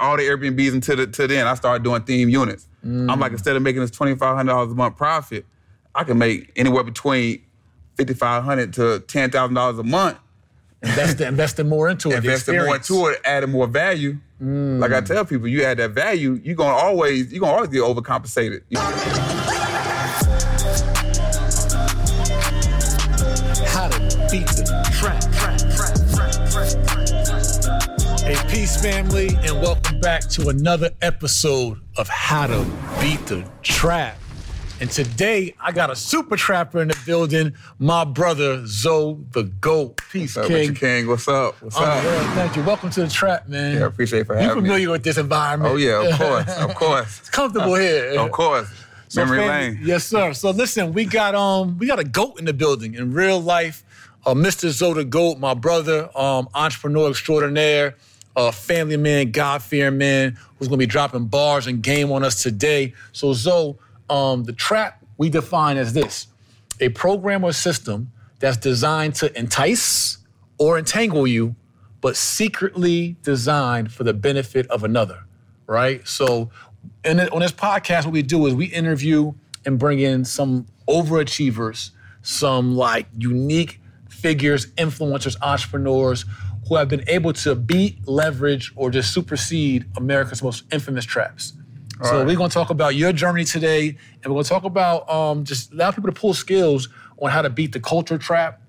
all the Airbnbs until the, to then I started doing theme units. I'm like mm. instead of making this twenty five hundred dollars a month profit, I can make anywhere between fifty five hundred to ten thousand dollars a month. Invest, investing more into it. Investing more into it, adding more value. Like I mm. tell people, you add that value, you're gonna always you're gonna always get overcompensated. Family, and welcome back to another episode of How to Beat the Trap. And today, I got a super trapper in the building, my brother Zoe the Goat. Peace, What's up, King. Mr. King? What's up? What's Oh, up? yeah, thank you. Welcome to the trap, man. Yeah, appreciate it for having me. You familiar with this environment? Oh yeah, of course, of course, It's comfortable here. of course. So Memory family- lane. Yes, sir. So listen, we got um we got a goat in the building in real life. Uh, Mr. Zoda Goat, my brother, um, entrepreneur extraordinaire, uh, family man, God fearing man, who's gonna be dropping bars and game on us today. So Zoe, um, the trap we define as this: a program or system that's designed to entice or entangle you, but secretly designed for the benefit of another, right? So, it, on this podcast, what we do is we interview and bring in some overachievers, some like unique figures, influencers, entrepreneurs who have been able to beat, leverage, or just supersede America's most infamous traps. So right. we're gonna talk about your journey today, and we're gonna talk about um, just allow people to pull skills on how to beat the culture trap,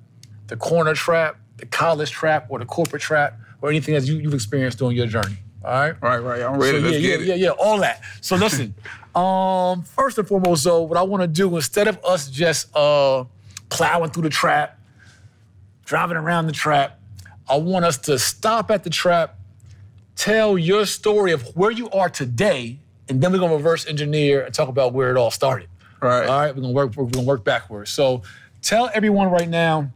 the corner trap, the college trap, or the corporate trap, or anything that you, you've experienced during your journey. All right. Right, right. I'm ready. So, Let's yeah, get yeah, it. yeah, yeah, all that. So listen, um, first and foremost, though, what I want to do instead of us just uh, plowing through the trap, driving around the trap, I want us to stop at the trap, tell your story of where you are today, and then we're gonna reverse engineer and talk about where it all started. Right. All right. We're gonna work. We're gonna work backwards. So tell everyone right now.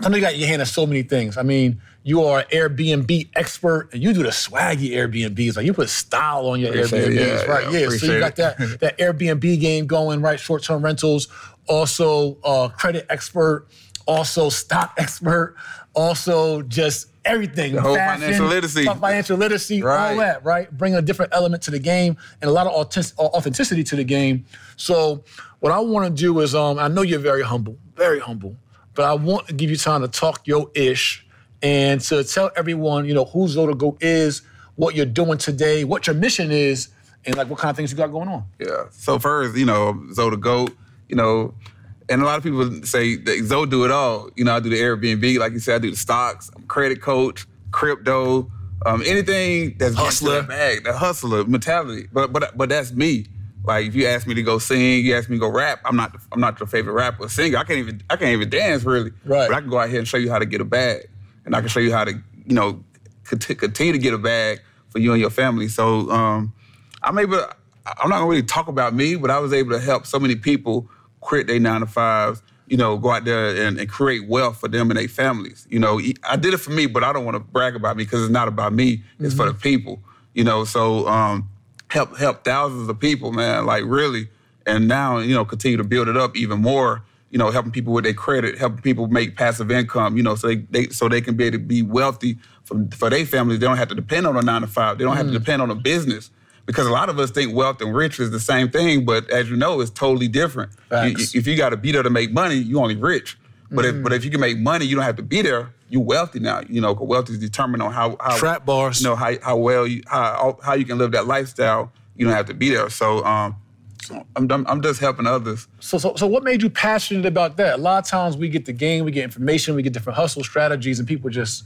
I know you got your hand in so many things. I mean, you are an Airbnb expert, and you do the swaggy Airbnbs. Like you put style on your Appreciate it. Airbnbs, Yeah, right? yeah, Yeah. so you got that that Airbnb game going, right? Short-term rentals. Also, uh, credit expert. Also, stock expert. Also, just everything. The whole Fashion, financial literacy. Financial literacy. All Right. that, right? Bring a different element to the game and a lot of authenticity to the game. So, what I want to do is, um, I know you're very humble, very humble, but I want to give you time to talk your ish and to tell everyone, you know, who Zoda Go is, what you're doing today, what your mission is, and like what kind of things you got going on. Yeah. So first, you know, the GOAT, you know, and a lot of people say that Zoe do it all. You know, I do the Airbnb, like you said, I do the stocks, I'm credit coach, crypto, um, anything that's Hustler. Bag, the hustler mentality. But but but that's me. Like if you ask me to go sing, you ask me to go rap, I'm not I'm not your favorite rapper or singer. I can't even I can't even dance really. Right. But I can go out here and show you how to get a bag. And I can show you how to, you know, continue to get a bag for you and your family. So um, I'm able. To, I'm not gonna really talk about me, but I was able to help so many people quit their nine to fives. You know, go out there and, and create wealth for them and their families. You know, I did it for me, but I don't want to brag about me because it's not about me. It's for the people. You know, so um, help help thousands of people, man. Like really, and now you know continue to build it up even more. You know, helping people with their credit, helping people make passive income. You know, so they, they so they can be able to be wealthy for for their families. They don't have to depend on a nine to five. They don't have to depend on a business because a lot of us think wealth and rich is the same thing, but as you know, it's totally different. You- if you got to be there to make money, you only rich. But if but if you can make money, you don't have to be there. You wealthy now. You know, wealth is determined on how how Trap bars. You know how how well you how how you can live that lifestyle. You don't have to be there. So um, I'm I'm, I'm just helping others. So, so, so what made you passionate about that? A lot of times we get the game, we get information, we get different hustle strategies, and people just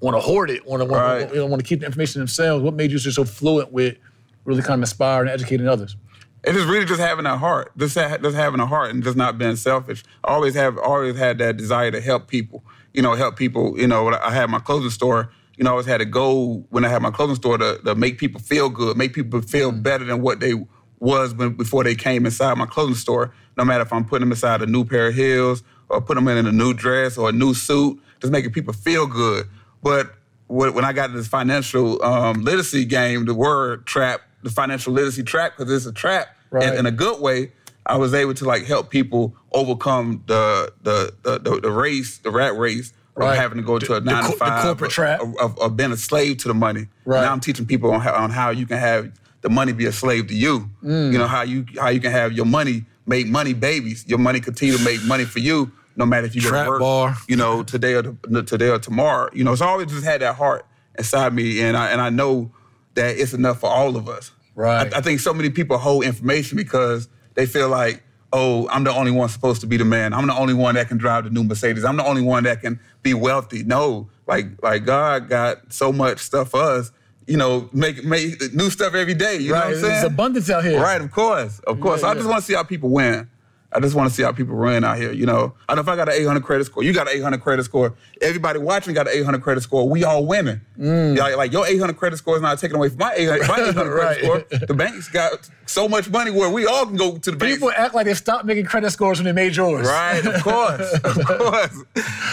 want to hoard it, want to Right. want, want to keep the information themselves. What made you so fluent with really kind of inspiring and educating others? It's really just having a heart, just, ha- just having a heart, and just not being selfish. I always have, always had that desire to help people. You know, help people. You know, I had my clothing store. You know, I always had a goal when I had my clothing store to, to make people feel good, make people feel better than what they was when, before they came inside my clothing store. No matter if I'm putting them inside a new pair of heels or putting them in a new dress or a new suit, just making people feel good. But when when I got this financial um, literacy game, the word trap, the financial literacy trap, because it's a trap Right. in, in a good way. I was able to like help people overcome the the the, the, the race, the rat race Right. of having to go to a The- the nine to the five, corporate of, trap. of, of, of being a slave to the money. Right. Now I'm teaching people on how, on how you can have the money be a slave to you. Mm. You know how you how you can have your money make money babies. Your money continue to make money for you, no matter if you go to work. bar. You know today or to, today or tomorrow. You know, so I always just had that heart inside me, and I and I know that it's enough for all of us. Right. I, I think so many people hold information because they feel like, oh, I'm the only one supposed to be the man. I'm the only one that can drive the new Mercedes. I'm the only one that can be wealthy. No, like like God got so much stuff for us. You know, make make new stuff every day. You know Right. what I'm saying? There's abundance out here. Right, of course, of course. Yeah, I just want to see how people win. I just want to see how people win out here. You know, I know if I got an 800 credit score, you got an 800 credit score. Everybody watching got an 800 credit score. We all winning. Mm. Like, like your 800 credit score is not taken away from my 800, my 800 Right. credit score. The bank's got so much money where we all can go to the bank. People act like they stopped making credit scores when they made yours. Right, of course, of course.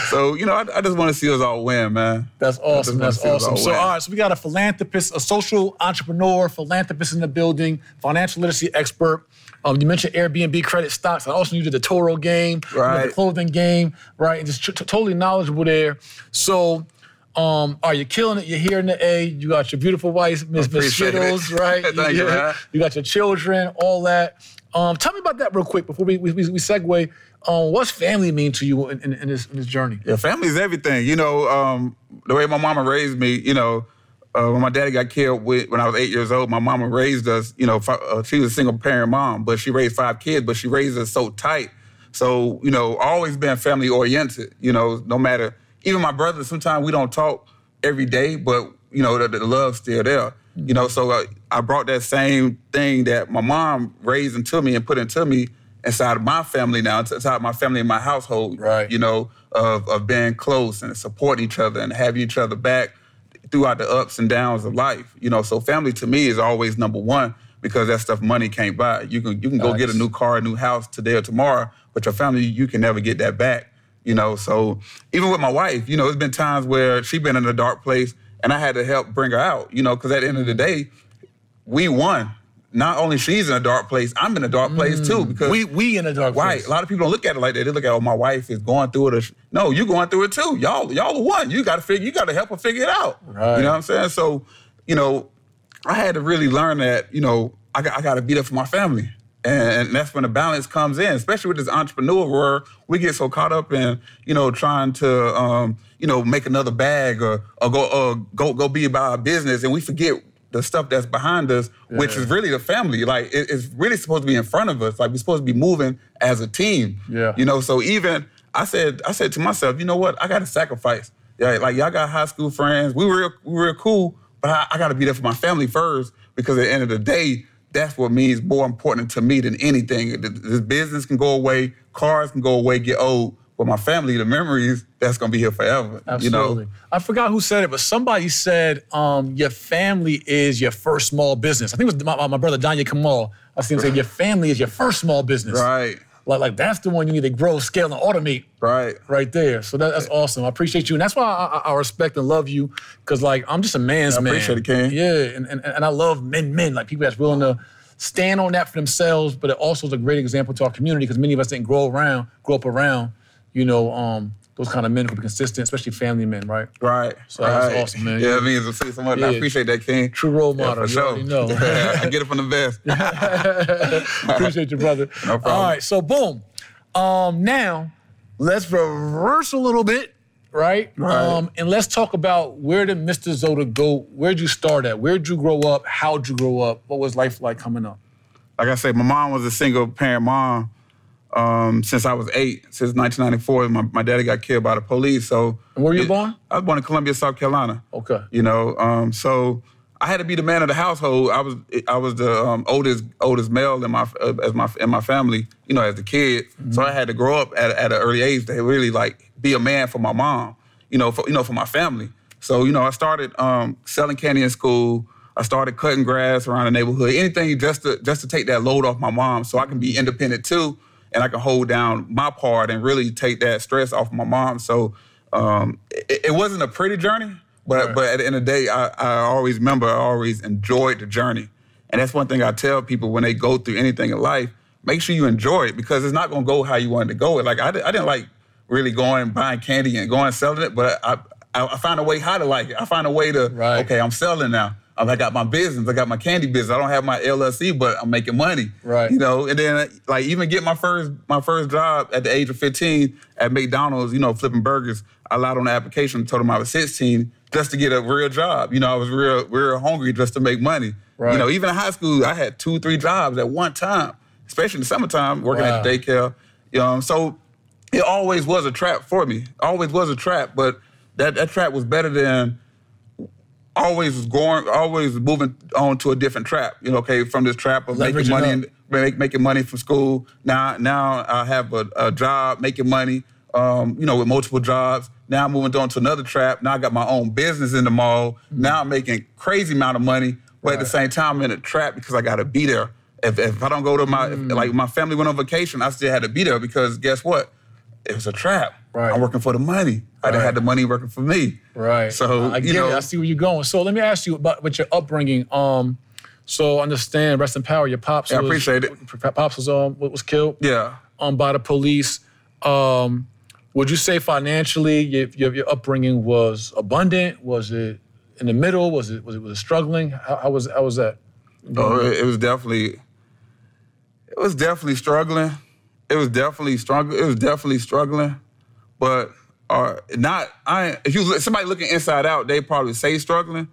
So you know, I, I just want to see us all win, man. That's awesome. That's awesome. all So, all right, so we got a philanthropist, a social entrepreneur, philanthropist in the building, financial literacy expert. Um, you mentioned Airbnb credit stocks. I also knew the Toro game, you know, Right. the clothing game, right? And just t- t- totally knowledgeable there. So, um, are you killing it? You're here in the A. You got your beautiful wife, Miss Miss. Skittles, right? Thank you, man. You got your children, all that. Um, tell me about that real quick before we we, we we segue. Um, what's family mean to you in, in, in this in this journey? Yeah, family's everything. You know, um, the way my mama raised me, you know, uh, when my daddy got killed with, when I was eight years old, my mama raised us, you know, uh, she was a single parent mom, but she raised five kids, but she raised us so tight. So, you know, always been family oriented, you know, no matter, even my brothers, sometimes we don't talk every day, but, you know, the, the love's still there. You know, so uh, I brought that same thing that my mom raised into me and put into me inside of my family now, inside my family and my household. Right. You know, of, of being close and supporting each other and having each other back throughout the ups and downs of life. You know, so family to me is always number one because that stuff money can't buy. You can you can go get a new car, a new house today or tomorrow, but your family you can never get that back. You know, so even with my wife, you know, it's been times where she been in a dark place and I had to help bring her out. You know, because at the end of the day, we won. Not only she's in a dark place, I'm in a dark place too because We we in a dark Right. place. A lot of people don't look at it like that. They look at, oh, my wife is going through it. Sh- no, you're going through it too. Y'all, y'all the one. You got to figure. You got to help her figure it out. Right. You know what I'm saying? So, you know, I had to really learn that. You know, I got, I got to be there for my family, and, and that's when the balance comes in. Especially with this entrepreneur world, we get so caught up in you know trying to um, you know make another bag or or go or go go be about our business, and we forget the stuff that's behind us, which is really the family. Like it- it's really supposed to be in front of us. Like we're supposed to be moving as a team. Yeah. You know, so even I said, I said to myself, you know what? I got to sacrifice. Yeah, like y'all got high school friends. We were we were cool, but I, I got to be there for my family first because at the end of the day, that's what means more important to me than anything. This business can go away, cars can go away, get old, but my family, the memories, that's gonna be here forever. Absolutely. You know. I forgot who said it, but somebody said um, your family is your first small business. I think it was my, my brother Danya Kamal. I seen him say your family is your first small business. Right. Like, like that's the one you need to grow, scale, and automate. Right. Right there. So that, that's awesome. I appreciate you. And that's why I, I- respect and love you. Cause like I'm just a man's I man. appreciate it, King. Yeah. And, and, and I love men, men, like people that's willing to stand on that for themselves, but it also is a great example to our community because many of us didn't grow around, grow up around, you know, um, those kind of men who be consistent, especially family men, right? Right. So that's awesome, man. Yeah, it means to see someone. I Yeah. appreciate that, King. True role Yeah, model. for you sure. know. I get it from the best. Appreciate you, brother. No problem. All right, so boom. Um, now let's reverse a little bit, right? Right. Um, and let's talk about where did Mr. Zoda go? Where'd you start at? Where'd you grow up? How'd you grow up? What was life like coming up? like I said, my mom was a single parent mom um, since I was eight, since 1994. My, my daddy got killed by the police. So, And where were you born? I was born in Columbia, South Carolina. Okay. You know, um, so I had to be the man of the household. I was I was the um, oldest oldest male in my uh, as my in my family. You know, as a kid. So I had to grow up at, at an early age to really like be a man for my mom. You know, for you know for my family. So you know, I started um, selling candy in school. I started cutting grass around the neighborhood. Anything just to just to take that load off my mom, so I can be independent too, and I can hold down my part and really take that stress off my mom. So um, it, it wasn't a pretty journey, but Right. but at the end of the day, I, I always remember I always enjoyed the journey, and that's one thing I tell people when they go through anything in life: make sure you enjoy it because it's not gonna go how you wanted to go. Like I, I didn't like really going and buying candy and going and selling it, but I I, I find a way how to like it. I find a way to Right. okay, I'm selling now. I got my business. I got my candy business. I don't have my LLC, but I'm making money. Right. You know, and then like even get my first my first job at the age of 15 at McDonald's. You know, flipping burgers. I lied on the application, told them I was 16 just to get a real job. You know, I was real real hungry just to make money. Right. You know, even in high school, I had two three jobs at one time, especially in the summertime, working at the Wow. daycare. You know, so it always was a trap for me. Always was a trap, but that, that trap was better than always going, always moving on to a different trap. You know, okay, from this trap of making money, and make, making money from school. Now, now I have a, a job making money. Um, you know, with multiple jobs. Now I'm moving on to another trap. Now I got my own business in the mall. Now I'm making crazy amount of money, but at the Mm-hmm. Same time I'm in a trap because I got to be there. If, if I don't go to my if, Mm. like my family went on vacation, I still had to be there because guess what? It was a trap. Right. I'm working for the money. I didn't Right. have the money working for me. Right. So I you get know, it. I see where you're going. So let me ask you about with your upbringing. Um, so understand, rest in power. Your pops. Yeah, I appreciate it. Pops was um was killed. yeah. Um, by the police. Um, would you say financially your, your your upbringing was abundant? Was it in the middle? Was it was it was it struggling? How, how was how was that? Oh, it, it was definitely, it was definitely struggling. It was definitely struggling. It was definitely struggling, but uh, not. I if you somebody looking inside out, they probably say struggling,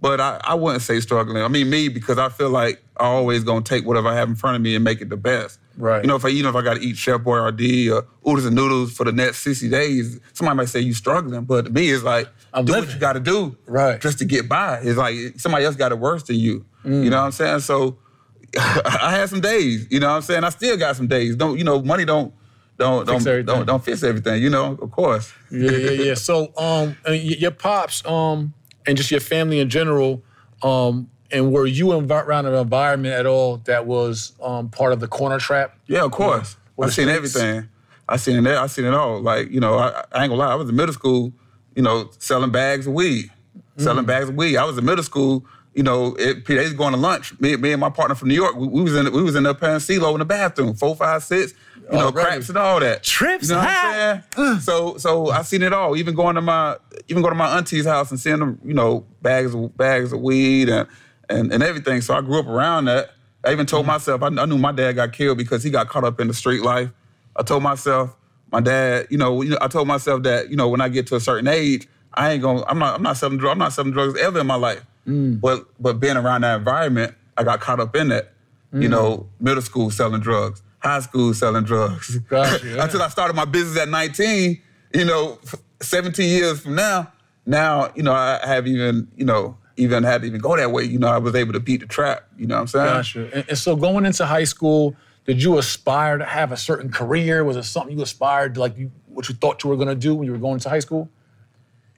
but I, I wouldn't say struggling. I mean me because I feel like I always gonna take whatever I have in front of me and make it the best. Right. You know, if I you know if I got to eat Chef Boyardee or oodles and noodles for the next sixty days, somebody might say you struggling, but to me it's like I'm do what you got to do Right. just to get by. It's like somebody else got it worse than you. Mm. You know what I'm saying? So I had some days. You know what I'm saying? I still got some days. Don't you know? Money don't don't Fix don't don't, don't fix everything. You know, of course. Yeah, yeah, yeah. So, um, and your pops, um, and just your family in general, um, and were you around an environment at all that was um, part of the corner trap? Yeah, of course. I've seen streets. everything. I seen it. I seen it all. Like you know, I, I ain't gonna lie. I was in middle school. You know, selling bags of weed, selling bags of weed. I was in middle school. You know, it, they was going to lunch. Me, me and my partner from New York, we, we was in we was in the playing CeeLo in the bathroom, four, five, six. You know, Already. craps and all that. Trips You know what. I'm saying? so, so I seen it all. Even going to my, even going to my auntie's house and seeing them, you know, bags of bags of weed and and, and everything. So I grew up around that. I even told mm-hmm. myself I, I knew my dad got killed because he got caught up in the street life. I told myself, my dad, you know, you know, I told myself that, you know, when I get to a certain age, I ain't gonna, I'm not, I'm not selling drugs, I'm not selling drugs ever in my life. Mm. But but being around that environment, I got caught up in that. You mm. know, middle school selling drugs, high school selling drugs. Gotcha, yeah. Until I started my business at 19, you know, 17 years from now, now, you know, I have even, you know, even had to even go that way. You know, I was able to beat the trap. You know what I'm saying? Gotcha. And, and so, going into high school, did you aspire to have a certain career? Was it something you aspired to, like you, what you thought you were going to do when you were going to high school?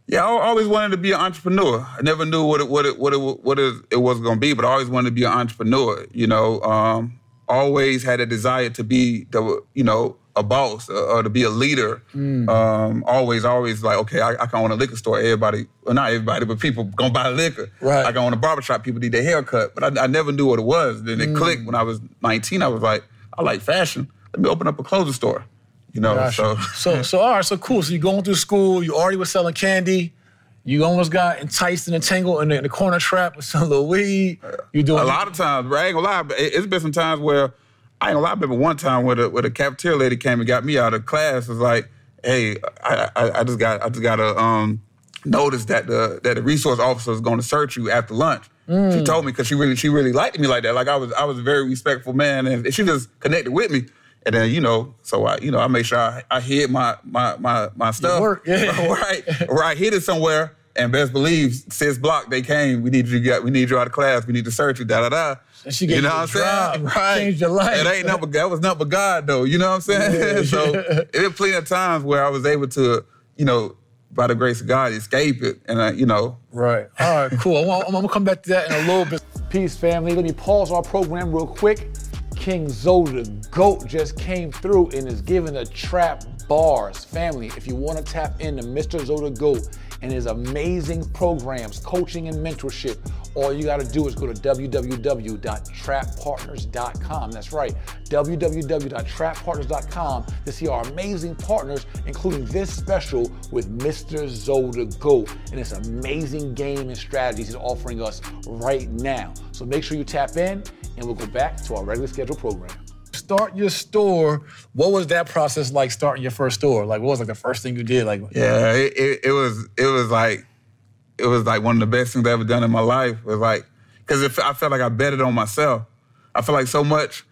Yeah, I always wanted to be an entrepreneur. I never knew what it what it what it what it, it was going to be, but I always wanted to be an entrepreneur. You know, um, always had a desire to be the you know a boss or, or to be a leader. Mm. Um, always, always like okay, I, I can own a liquor store. Everybody, well, not everybody, but people gonna buy liquor. Right. I can own a barbershop. People need their haircut. but I, I never knew what it was. Then it mm. clicked when I was 19. I was like, I like fashion. Let me open up a clothing store. You know, Gotcha. so so, so all right, so cool. So you're going through school. You already were selling candy. You almost got enticed and entangled in the, in the corner trap with some little weed. You doing A lot of times, bro, I ain't gonna lie, but it- it's been some times where I ain't gonna lie. I remember one time where the where the cafeteria lady came and got me out of class. Was like, "Hey, I, I, I just got I just got to um, notice that the that the resource officer is going to search you after lunch." She told me because she really she really liked me like that. Like I was I was a very respectful man, and she just connected with me. And then you know, so I you know I made sure I, I hid my my my my stuff work, right, or I hid it somewhere. And best believe, sis block, they came. We need you. Got, we need you out of class. We need to search you. Da da da. And she gave you saying? Right. changed your life. It ain't nothing. That was nothing but God, though. You know what I'm saying? so it was plenty of times where I was able to, you know, by the grace of God, escape it. And I, you know, Right. All right, cool. I'm, I'm gonna come back to that in a little bit. Peace, family. Let me pause our program real quick. King Zoda GOAT just came through and is giving a trap bars. Family, if you want to tap into Mr. Zoda GOAT, and his amazing programs, coaching and mentorship. All you got to do is go to www.trappartners.com. That's right, www.trappartners.com to see our amazing partners, including this special with Mr. Zoda Go and this amazing game and strategies he's offering us right now. So make sure you tap in, and we'll go back to our regular schedule program start your store. What was that process like starting your first store? Like, what was like the first thing you did? Like, yeah, it, it, it was it was like it was like one of the best things I ever done in my life. It was like because if I felt like I betted on myself. I feel like so much,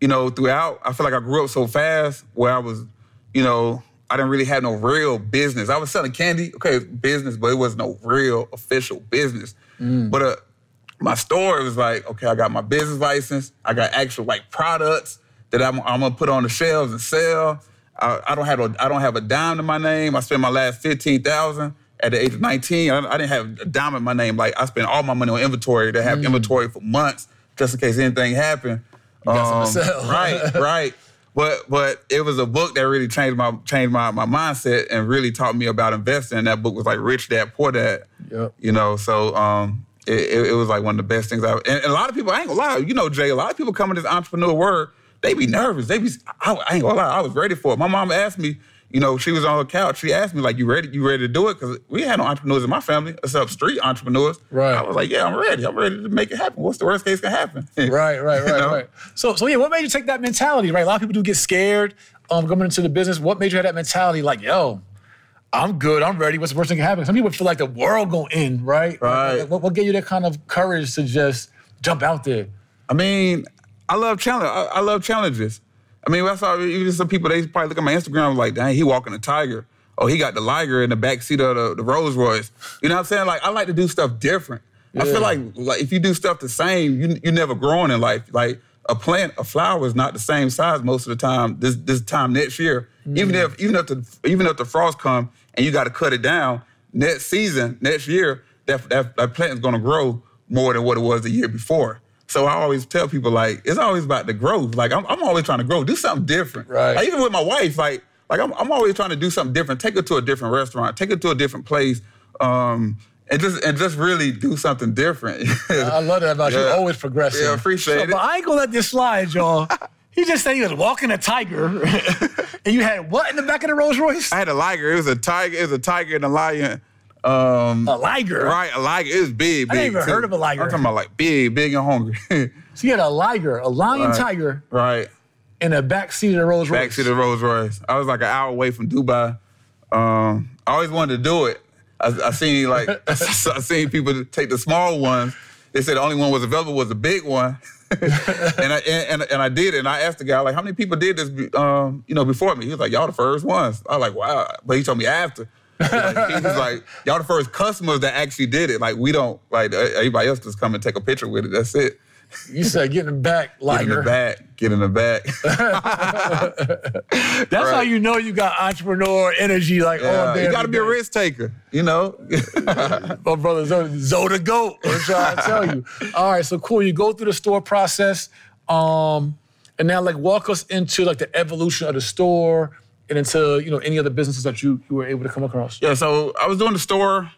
you know, throughout. I feel like I grew up so fast where I was, you know, I didn't really have no real business. I was selling candy, okay, business, but it was no real official business. Mm. But uh, my store was like, okay, I got my business license, I got actual like products that I'm, I'm gonna put on the shelves and sell. I, I, don't have a I don't have a dime in my name. I spent my last fifteen thousand at the age of nineteen. I, I, didn't have a dime in my name. Like I spent all my money on inventory to have mm. inventory for months just in case anything happened. Um, right, right. But but it was a book that really changed my changed my, my mindset and really taught me about investing. And that book was like Rich Dad Poor Dad. Yep. You know, so um, it, it, it, was like one of the best things I. And, and a lot of people, I ain't gonna lie, you know, Jay. A lot of people come in this entrepreneur world they be nervous. They be, I, I ain't gonna lie, I was ready for it. My mom asked me, you know, she was on her couch. She asked me, like, you ready? You ready to do it? Because we had no entrepreneurs in my family except street entrepreneurs. Right. I was like, yeah, I'm ready. I'm ready to make it happen. What's the worst case can happen? right, right, right, know? right. So, so yeah, what made you take that mentality? Right. A lot of people do get scared um, coming into the business. What made you have that mentality? Like, yo, I'm good. I'm ready. What's the worst thing can happen? Some people feel like the world gonna end. Right. Right. What, what gave you that kind of courage to just jump out there? I mean, I love challenge. I, I love challenges. I mean, that's why even some people they probably look at my Instagram like, dang, he walking a tiger. Oh, he got the Liger in the back seat of the, the Rolls Royce. You know what I'm saying? Like, I like to do stuff different. Yeah. I feel like like if you do stuff the same, you you never growing in life. Like a plant, a flower is not the same size most of the time. This this time next year, mm. even if even if the even if the frost come and you got to cut it down next season, next year, that that, that plant is going to grow more than what it was the year before. So I always tell people like it's always about the growth. Like I'm, I'm always trying to grow, do something different. Right. Like, even with my wife, like like I'm, I'm always trying to do something different. Take her to a different restaurant. Take her to a different place. Um, and just and just really do something different. I love that about yeah. you. Always progressing. Yeah, appreciate so, it. But I ain't gonna let this slide, y'all. He just said he was walking a tiger, and you had what in the back of the Rolls Royce? I had a liger. It was a tiger. It was a tiger and a lion. Um, a liger, right? A liger. is big. big I never heard of a liger. I'm talking about like big, big and hungry. so you had a liger, a lion right. tiger, right? In the back seat of the Rolls Royce. Back seat of the Rolls Royce. I was like an hour away from Dubai. Um, I always wanted to do it. I, I seen like I seen people take the small ones. They said the only one was available was the big one. and I and, and I did it. And I asked the guy like, how many people did this? Um, you know, before me. He was like, y'all the first ones. I was like, wow. But he told me after. Like, he was like, y'all the first customers that actually did it. Like we don't like everybody else just come and take a picture with it. That's it. You said get in the back, like Get in the back. Get in the back. That's right. how you know you got entrepreneur energy, like yeah, all day. You got to be a risk taker, you know. My brother Zoda Goat. I'm trying to tell you. All right, so cool. You go through the store process, um, and now like walk us into like the evolution of the store and into you know any other businesses that you you were able to come across? Yeah, so I was doing the store.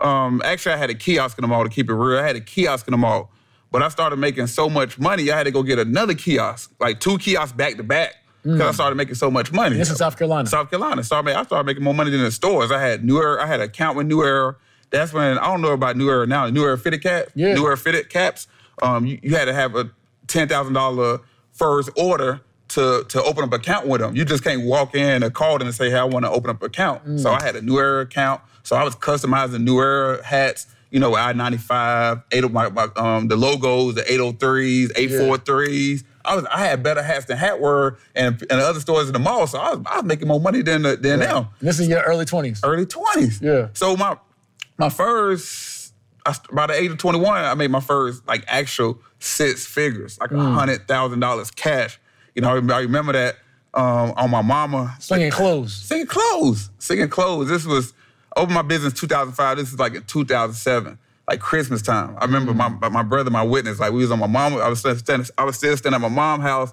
Um, actually, I had a kiosk in the mall to keep it real. I had a kiosk in the mall, but I started making so much money, I had to go get another kiosk, like two kiosks back to back, because mm. I started making so much money. This is South Carolina. South Carolina. Started making, I started making more money than the stores. I had New Era. I had an account with New Era. That's when I don't know about New Era now. New Era fitted cap. Yeah. New Era fitted caps. Um, you, you had to have a ten thousand dollar first order to to open up an account with them. You just can't walk in and call them and say, "Hey, I want to open up an account." Mm. So I had a New Era account. So I was customizing New Era hats. You know, I ninety five, eight my, my um the logos, the eight hundred threes, eight four threes. I was I had better hats than Hat World and and other stores in the mall. So I was I was making more money than than yeah. them. This is your early twenties. Early twenties. Yeah. So my my first I, by the age of twenty one, I made my first like actual six figures, like a mm. hundred thousand dollars cash you know, I remember that um, on my mama. Singing clothes. Singing clothes. Singing clothes. This was, opened my business 2005. This is like in 2007 like Christmas time. I remember mm. my my brother, my witness, like we was on my mom. I was standing, I was still standing at my mom's house.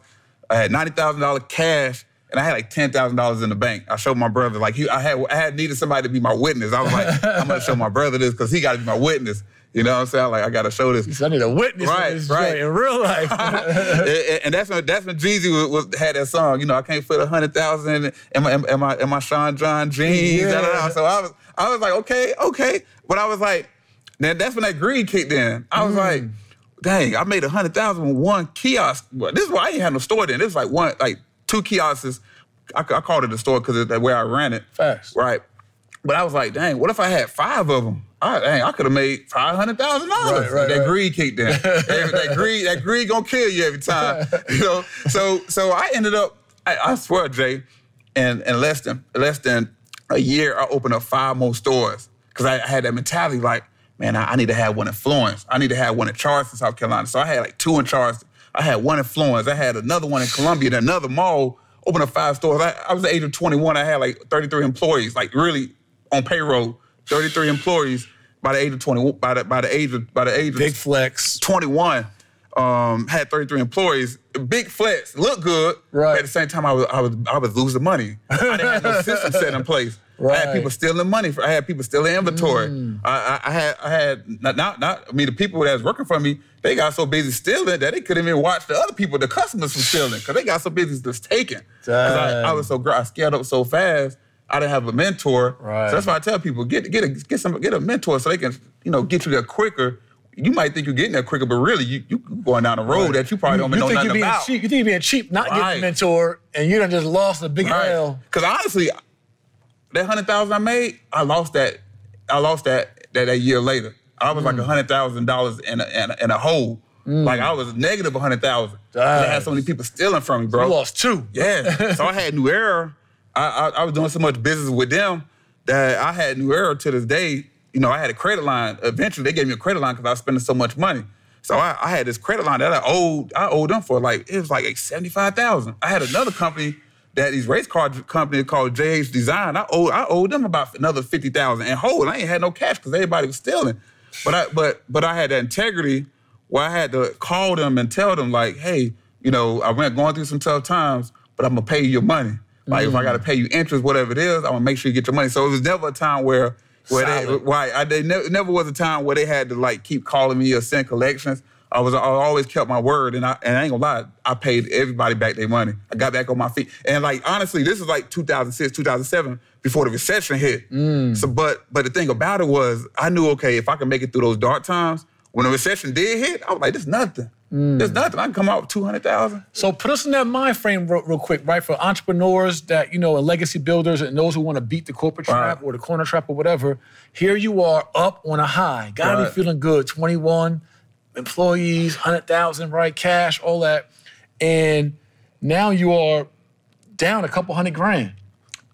I had ninety thousand dollar cash and I had like ten thousand dollars in the bank. I showed my brother like he, I had I had needed somebody to be my witness. I was like, I'm gonna show my brother this because he got to be my witness. You know what I'm saying? Like I got to show this. I need a witness Right, this right. in real life. and, and that's when that's when Jeezy was, was had that song. You know, I can't fit a hundred thousand in my in my in my Sean John jeans. da, da, da. So I was I was like, okay, okay, but I was like, then that's when that greed kicked in. I was mm. like, dang, I made a hundred thousand with one kiosk. Well, this is why I ain't had no store then. This was like one like two kiosks. I, I called it a store because that's where I ran it. Facts. Right. But I was like, dang, what if I had five of them? I, dang, I could have made five hundred thousand dollars. Right, right, that right. greed kicked in. that, greed, that greed gonna kill you every time. You know. So, so I ended up. I, I swear, Jay, in, in less than less than a year, I opened up five more stores because I, I had that mentality like, man, I, I need to have one in Florence. I need to have one in Charleston, South Carolina. So I had like two in Charleston. I had one in Florence. I had another one in Columbia. And another mall. Opened up five stores. I, I was the age of 21. I had like 33 employees, like really on payroll. 33 employees by the age of 20. By the by the age of by the age of Big flex. 21, um, had 33 employees. Big flex, looked good. Right. But at the same time, I was I was I was losing money. I didn't have no system set in place. Right. I had people stealing money. For, I had people stealing inventory. Mm. I, I, I had I had not, not not I mean the people that was working for me. They got so busy stealing that they couldn't even watch the other people, the customers from stealing, because they got so busy just taking. I, I was so I scaled up so fast. I didn't have a mentor. Right. So that's why I tell people get get a get some get a mentor so they can you know get you there quicker. You might think you're getting there quicker, but really you you going down a road that you probably don't even know think nothing you're being about. cheap. You think you're being cheap, not getting a mentor, and you done just lost a big L. Because honestly, that hundred thousand I made, I lost that. I lost that that a year later. I was Mm. like a hundred thousand dollars in a in a, in a hole. Like I was negative a hundred thousand. I had so many people stealing from me, bro. You lost two. Yeah. so I had New Era. I, I I was doing so much business with them that I had New Era to this day. You know, I had a credit line. Eventually, they gave me a credit line because I was spending so much money. So I, I had this credit line that I owed. I owed them for like it was like seventy five thousand. I had another company that these race car company called JH Design. I owed I owed them about another fifty thousand and whole. I ain't had no cash because everybody was stealing. But I but but I had that integrity where I had to call them and tell them like, hey, you know, I went going through some tough times, but I'm gonna pay you your money. Like if I gotta mm. pay you interest, whatever it is, I'm gonna make sure you get your money. So it was never a time where where they why I they never, never was a time where they had to like keep calling me or send collections. I was I always kept my word, and I and I ain't gonna lie, I paid everybody back their money. I got back on my feet, and like honestly, this is like 2006, 2007, before the recession hit. Mm. So, but but the thing about it was, I knew okay, if I can make it through those dark times, when the recession did hit, I was like, this nothing. There's nothing. I can come out with two hundred thousand. So put us in that mind frame real, real quick, right? For entrepreneurs that, you know, are legacy builders and those who want to beat the corporate trap or the corner trap or whatever. Here you are up on a high. Gotta Right. be feeling good. 21 employees, 100,000, right? Cash, all that. And now you are down a couple hundred grand.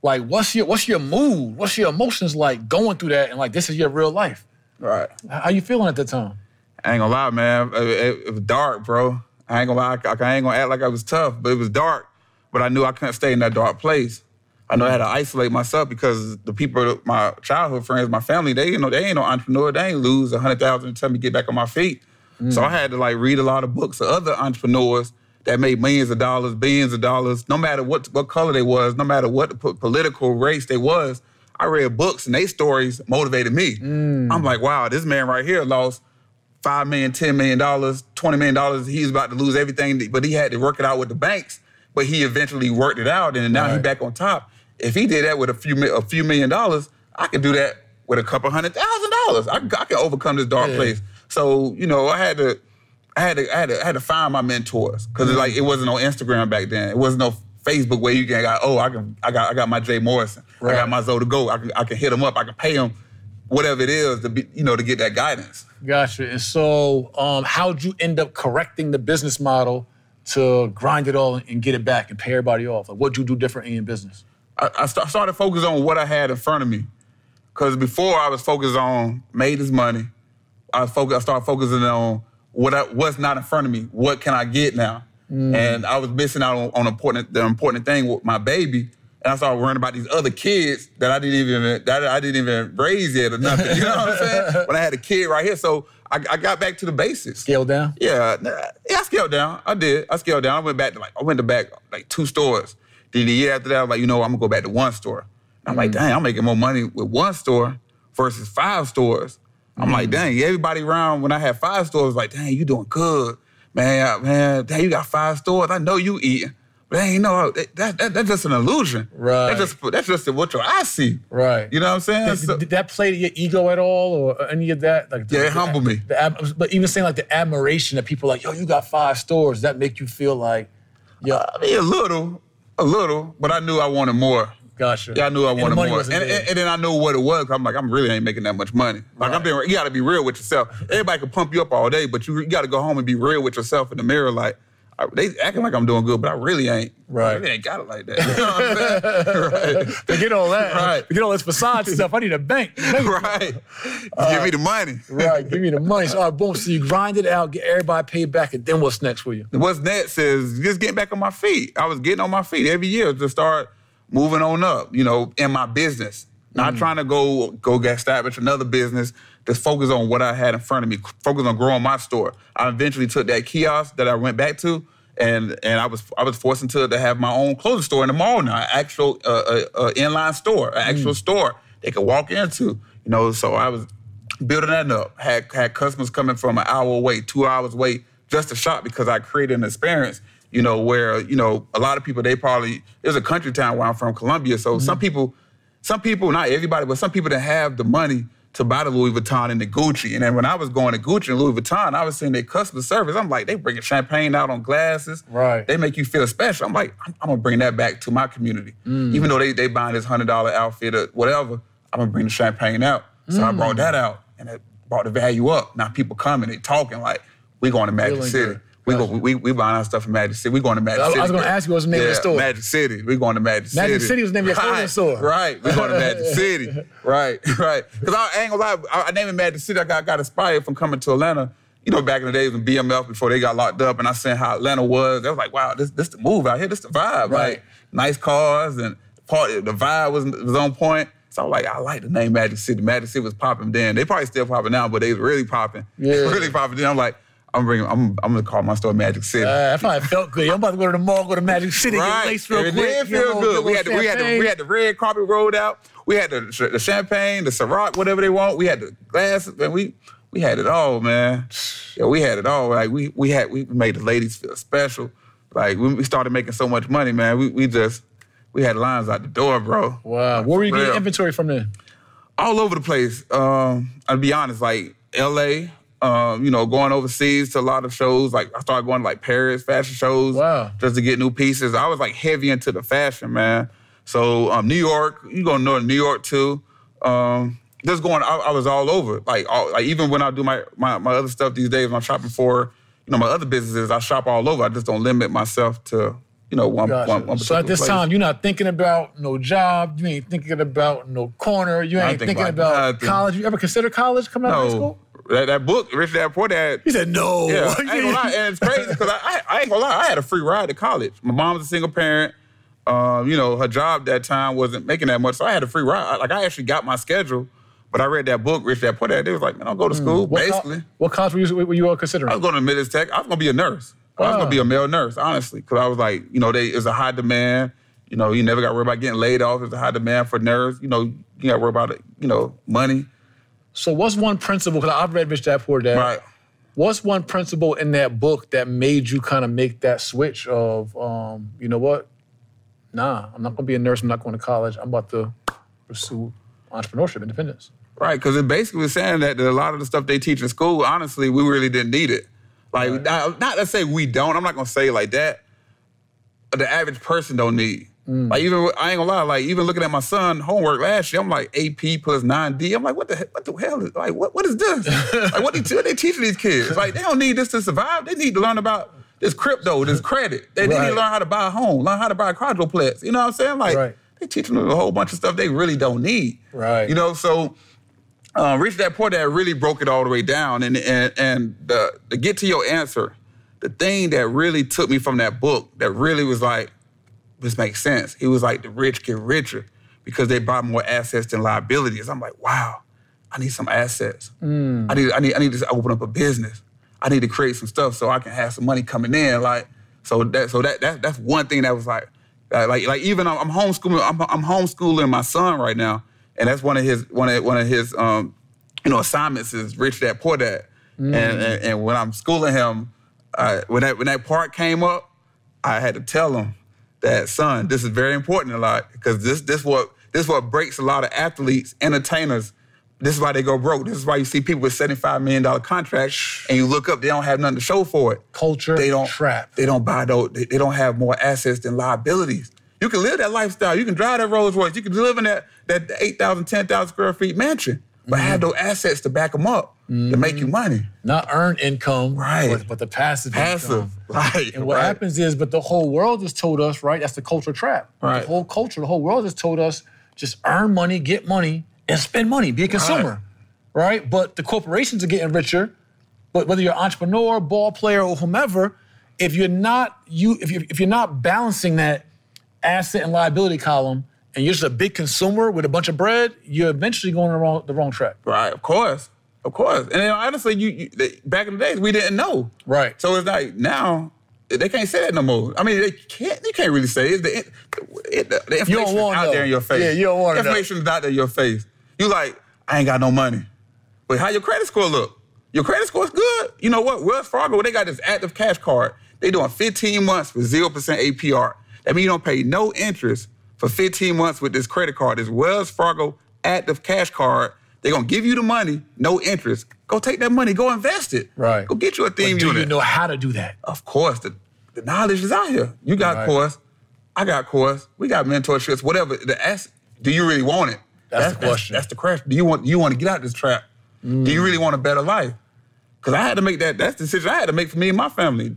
Like, what's your what's your mood? What's your emotions like going through that? And like, this is your real life. Right. How you feeling at that time? I ain't gonna lie, man. It, it- it was dark, bro. I ain't gonna lie. I, I ain't gonna act like I was tough, but it was dark. But I knew I couldn't stay in that dark place. I know I had to isolate myself because the people, my childhood friends, my family, they you know they ain't no entrepreneur. They ain't lose a hundred thousand to tell me to get back on my feet. So mm. I had to like read a lot of books of other entrepreneurs that made millions of dollars, billions of dollars, no matter what what color they was, no matter what political race they was. I read books and they stories motivated me. Mm. I'm like, wow, this man right here lost five million, ten million dollars, twenty million dollars. He's about to lose everything, but he had to work it out with the banks. But he eventually worked it out, and now he Right. back on top. If he did that with a few a few million dollars, I could do that with a couple hundred thousand dollars. I, I can overcome this dark Yeah. place. So you know, I had to, I had to, I had to, I had to find my mentors because like it mm. wasn't on Instagram back then. It wasn't no Facebook where you can got oh I can I got I got my Jay Morrison, I got my Zoe to go. I can I can hit him up. I can pay him whatever it is to be you know to get that guidance. Gotcha. And so, um, how'd you end up correcting the business model to grind it all and get it back and pay everybody off? Like, what'd you do different in your business? I, I sta- started focusing on what I had in front of me. Because before I was focused on made this money, I focus. I started focusing on what I, what's not in front of me. What can I get now? And I was missing out on, on important the important thing with my baby. And I started worrying about these other kids that I didn't even that I didn't even raise yet or nothing. You know what I'm saying? When I had a kid right here, so I, I got back to the basics. Scale down? Yeah, yeah, I scaled down. I did. I scaled down. I went back to like I went to back like two stores. Then the year after that, I was like, you know, I'm gonna go back to one store. I'm like, mm. dang, I'm making more money with one store versus five stores. I'm like, mm. dang, everybody around when I had five stores was like, dang, you doing good, man, man. Dang, you got five stores. I know you eating. They ain't know that, that, that that's just an illusion. Right. That's just that's just what your eyes see. Right. You know what I'm saying? Did, So- did that play to your ego at all, or any of that? Like, Yeah, it humbled me. The, but even saying like the admiration that people like, yo, you got five stores. Does that make you feel like, yo, uh, I mean, a little, a little, but I knew I wanted more. gotcha. Yeah, I knew I wanted more, and, and, and then I knew what it was. I'm like, I'm really ain't making that much money. Like I'm Right. being, you got to be real with yourself. Everybody can pump you up all day, but you, you got to go home and be real with yourself in the mirror. Like I, they acting like I'm doing good, but I really ain't. Right. I really ain't got it like that. You know what I'm saying? right. Forget all that. Right. Forget all this facade stuff. I need a bank. Right. right. Give me the money. Right. Give me the money. So, all right, boom. So you grind it out, get everybody paid back, and then what's next for you? What's next is just getting back on my feet. I was getting on my feet every year to start moving on up, you know, in my business. Not mm. trying to go go get establish another business. Just focus on what I had in front of me. Focus on growing my store. I eventually took that kiosk that I went back to, and and I was I was forced into to have my own clothing store in the mall now, an actual uh, uh, uh, inline store, an actual store they could walk into. You know, so I was building that up. Had had customers coming from an hour away, two hours away, just to shop because I created an experience. You know, where you know a lot of people they probably it's a country town where I'm from, Columbia. So some people, some people, not everybody, but some people that have the money to buy the Louis Vuitton and the Gucci. And then when I was going to Gucci and Louis Vuitton, I was seeing their customer service. I'm like, they bringing champagne out on glasses. Right. They make you feel special. I'm like, I'm, I'm gonna bring that back to my community. Mm. Even though they they buying this hundred dollar outfit or whatever, I'm gonna bring the champagne out. So I Mm. brought that out, and it brought the value up. Now people coming, they talking like, we going to Magic Feeling City. good. We go, we we buying our stuff from Magic City. We going to Magic I- I was gonna ask you what's the name of the store. Magic City. We going to Magic City. Magic City was the name of your right, store. Right. We going to Magic City. Right. Right. Because I, I ain't gonna lie. I, I named it Magic City. I got, got inspired from coming to Atlanta. You know, back in the days when BMF before they got locked up, and I seen how Atlanta was. I was like, wow, this this the move out here. This the vibe. Right. Like nice cars and party. The vibe was was on point. So I'm like, I like the name Magic City. Magic City was popping then. They probably still popping now, but they was really popping. Yeah. really popping then. I'm like, I'm bringing. I'm I'm gonna call my store Magic City. Uh, I probably felt good. I'm about to go to the mall, go to Magic City, get laced real it quick. did get a feel little- good. We had, the, we, had the, we had the red carpet rolled out. We had the, the champagne, the Ciroc, whatever they want. We had the glasses, man. We we had it all, man. Yeah, we had it all. Like we we had we made the ladies feel special. Like when we started making so much money, man. We we just we had lines out the door, bro. Wow. Where were you getting inventory from then? all over the place. Um, I'll be honest, like L.A. Um, you know, going overseas to a lot of shows. Like I started going to like Paris fashion shows. Wow. Just to get new pieces. I was like heavy into the fashion, man. So um, New York, you gonna North New York too. Um, just going, I, I was all over. Like, all, like even when I do my, my my other stuff these days, I'm shopping for, you know, my other businesses, I shop all over. I just don't limit myself to, you know, one Gotcha. one, one so at this place. time, you're not thinking about no job. You ain't thinking about no corner. You ain't think thinking about about college. You ever consider college coming out of high school? That, that book, Rich Dad Poor Dad, He said no. Yeah, I ain't gonna lie, and it's crazy because I, I, I ain't gonna lie, I had a free ride to college. My mom was a single parent. Um, you know, her job that time wasn't making that much, so I had a free ride. Like I actually got my schedule, but I read that book, Rich Dad Poor Dad. They was like, man, don't go to school. Hmm. What co- Basically, what college were you, were you all considering? I was going to Midlands Tech. I was gonna be a nurse. I was gonna be a male nurse, honestly, because I was like, you know, they it's a high demand. You know, you never got to worry about getting laid off. It's a high demand for nurse. You know, you got to worry about it. You know, money. So what's one principle? Because I've read Rich Dad Poor Dad. Right. What's one principle in that book that made you kind of make that switch of, um, you know what? Nah, I'm not going to be a nurse. I'm not going to college. I'm about to pursue entrepreneurship, independence. Right, because it basically was saying that a lot of the stuff they teach in school, honestly, we really didn't need it. Like, not, not to say we don't. I'm not gonna say it like that. The average person don't need. Like even I ain't gonna lie. Like even looking at my son homework last year, I'm like AP plus nine D. I'm like, what the he- what the hell is like what what is this? like what they what they teaching these kids? Like they don't need this to survive. They need to learn about this crypto, this credit. They, they need to learn how to buy a home, learn how to buy a quadruplex. You know what I'm saying? Like Right. they teaching them a whole bunch of stuff they really don't need. Right. You know, so uh, Dad Poor Dad really broke it all the way down. And and and the, to get to your answer, the thing that really took me from that book, that really was like, this makes sense. He was like, the rich get richer because they buy more assets than liabilities. I'm like, wow, I need some assets. I need I need I need to open up a business. I need to create some stuff so I can have some money coming in. Like, so that so that, that that's one thing that was like, like like even I'm, I'm homeschooling. I'm, I'm homeschooling my son right now, and that's one of his one of one of his um, you know assignments is rich dad poor dad. And, and and when I'm schooling him, uh, when that when that part came up, I had to tell him that son, this is very important a lot because this this what this what breaks a lot of athletes, entertainers. This is why they go broke. This is why you see people with seventy-five million dollar contracts, and you look up, they don't have nothing to show for it. Culture They don't trap. They don't buy those. They, they don't have more assets than liabilities. You can live that lifestyle. You can drive that Rolls Royce. You can live in that that 8,000, 10,000 square feet mansion, but Mm-hmm. have those assets to back them up to make you mm-hmm. money. Not earn income, Right. But, but the passive, Passive, income. right? And what right. happens is, but the whole world has told us, right? That's the culture trap. Right. The whole culture, the whole world has told us just earn money, get money, and spend money. Be a consumer, right? But the corporations are getting richer. But whether you're an entrepreneur, ball player, or whomever, if you're not you, if you if you're not balancing that asset and liability column, and you're just a big consumer with a bunch of bread, you're eventually going the wrong the wrong track. Right, of course, of course. And then honestly, you, you they, back in the days we didn't know. Right. So it's like now they can't say that no more. I mean, they can't. You can't really say it. The, it, the, the information is out know. there in your face. Yeah, you don't wanna know. Information is out there in your face. You like, I ain't got no money. But how your credit score look? Your credit score's good. You know what? Wells Fargo, they got this active cash card. They doing 15 months for 0% APR. That means you don't pay no interest for 15 months with this credit card. This Wells Fargo active cash card. They're gonna give you the money, no interest. Go take that money, go invest it. Right. Go get you a theme But do unit. you know how to do that? Of course, the, the knowledge is out here. You got Right. course, I got course, we got mentorships, whatever. The ask, do you really want it? That's the question. That's, the question. Do you want you want to get out of this trap? Do you mm. really want a better life? Because I had to make that. That's the decision I had to make for me and my family.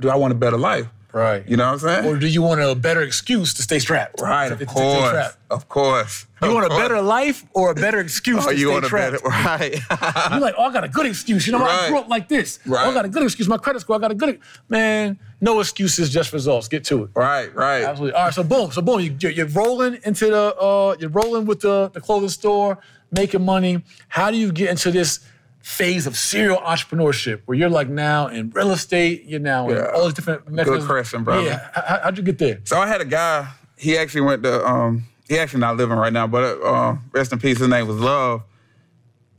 Do I want a better life? Right. You know what I'm saying? Or do you want a better excuse to stay strapped? right. To- Of to- course. Of course. You Of want a better life or a better excuse Oh, to you stay want a trapped? better right? You're like, oh, I got a good excuse. You know, what? I Right. grew up like this. Oh, I got a good excuse. My credit score, I got a good. Man, no excuses, just results. Get to it. right. Right. Absolutely. All right, so boom, so boom, you, you're, you're rolling into the, uh, you're rolling with the, the clothing store, making money. How do you get into this phase of serial entrepreneurship where you're like now in real estate, you're now in all these different mechanisms? Good question, brother. Yeah. How, how'd you get there? So I had a guy. He actually went to. Um, he actually not living right now, but uh, rest in peace. His name was Love.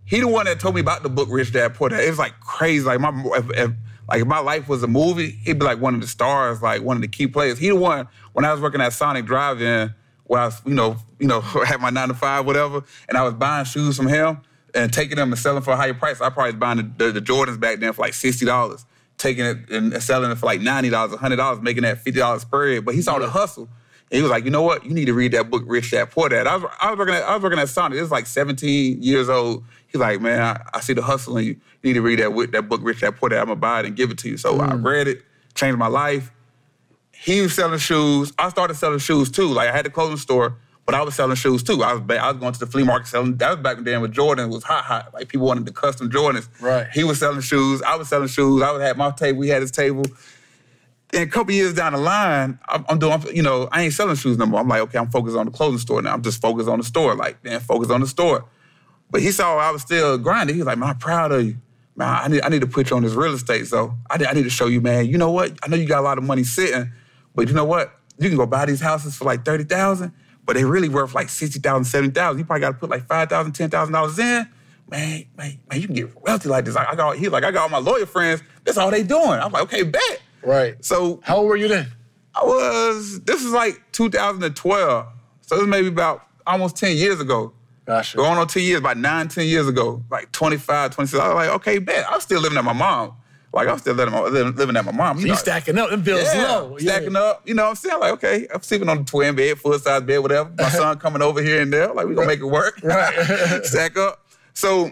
He the one that told me about the book Rich Dad Poor Dad. It was like crazy. Like my if, if, like if my life was a movie, he'd be like one of the stars, like one of the key players. He the one when I was working at Sonic Drive-In, where I was, you know, you know, had my nine to five, whatever, and I was buying shoes from him and taking them and selling for a higher price. I probably was buying the, the, the Jordans back then for like sixty dollars, taking it and selling it for like ninety dollars, hundred dollars, making that fifty dollars spread. But he saw the hustle. And he was like, you know what? You need to read that book, Rich Dad Poor Dad. I was, I was working at I was working at Sonic. It was like 17 years old. He's like, man, I, I see the hustle in you. You need to read that that book, Rich Dad Poor Dad. I'm gonna buy it and give it to you. So I mm. read it, changed my life. He was selling shoes. I started selling shoes too. Like I had the clothing store, but I was selling shoes too. I was ba- I was going to the flea market selling. That was back then when Jordan was hot, hot. Like people wanted the custom Jordans. Right. He was selling shoes. I was selling shoes. I was had my table. We had his table. And a couple years down the line, I'm, I'm doing, you know, I ain't selling shoes no more. I'm like, okay, I'm focused on the clothing store now. I'm just focused on the store. Like, then focus on the store. But he saw I was still grinding. He was like, man, I'm proud of you. Man, I need, I need to put you on this real estate. So I need, I need to show you, man, you know what? I know you got a lot of money sitting, but you know what? You can go buy these houses for like 30000 but they really worth like 60000 70000 You probably got to put like $5,000, $10,000 in. Man, man, man, you can get wealthy like this. I, I got, he like, I got all my lawyer friends. That's all they doing. I'm like, okay, bet. Right. So How old were you then? I was, this is like 2012. So this maybe about almost 10 years ago. Gotcha. Going on 10 years, about nine, 10 years ago, like 25, 26. I was like, okay, bet. I'm still living at my mom. Like, I'm still living, living, at my mom. You know, stacking up, them bills yeah, low. Yeah. stacking up. You know what I'm saying? Like, okay, I'm sleeping on the twin bed, full size bed, whatever. My son coming over here and there. Like, we gonna make it work. Right. Stack up. So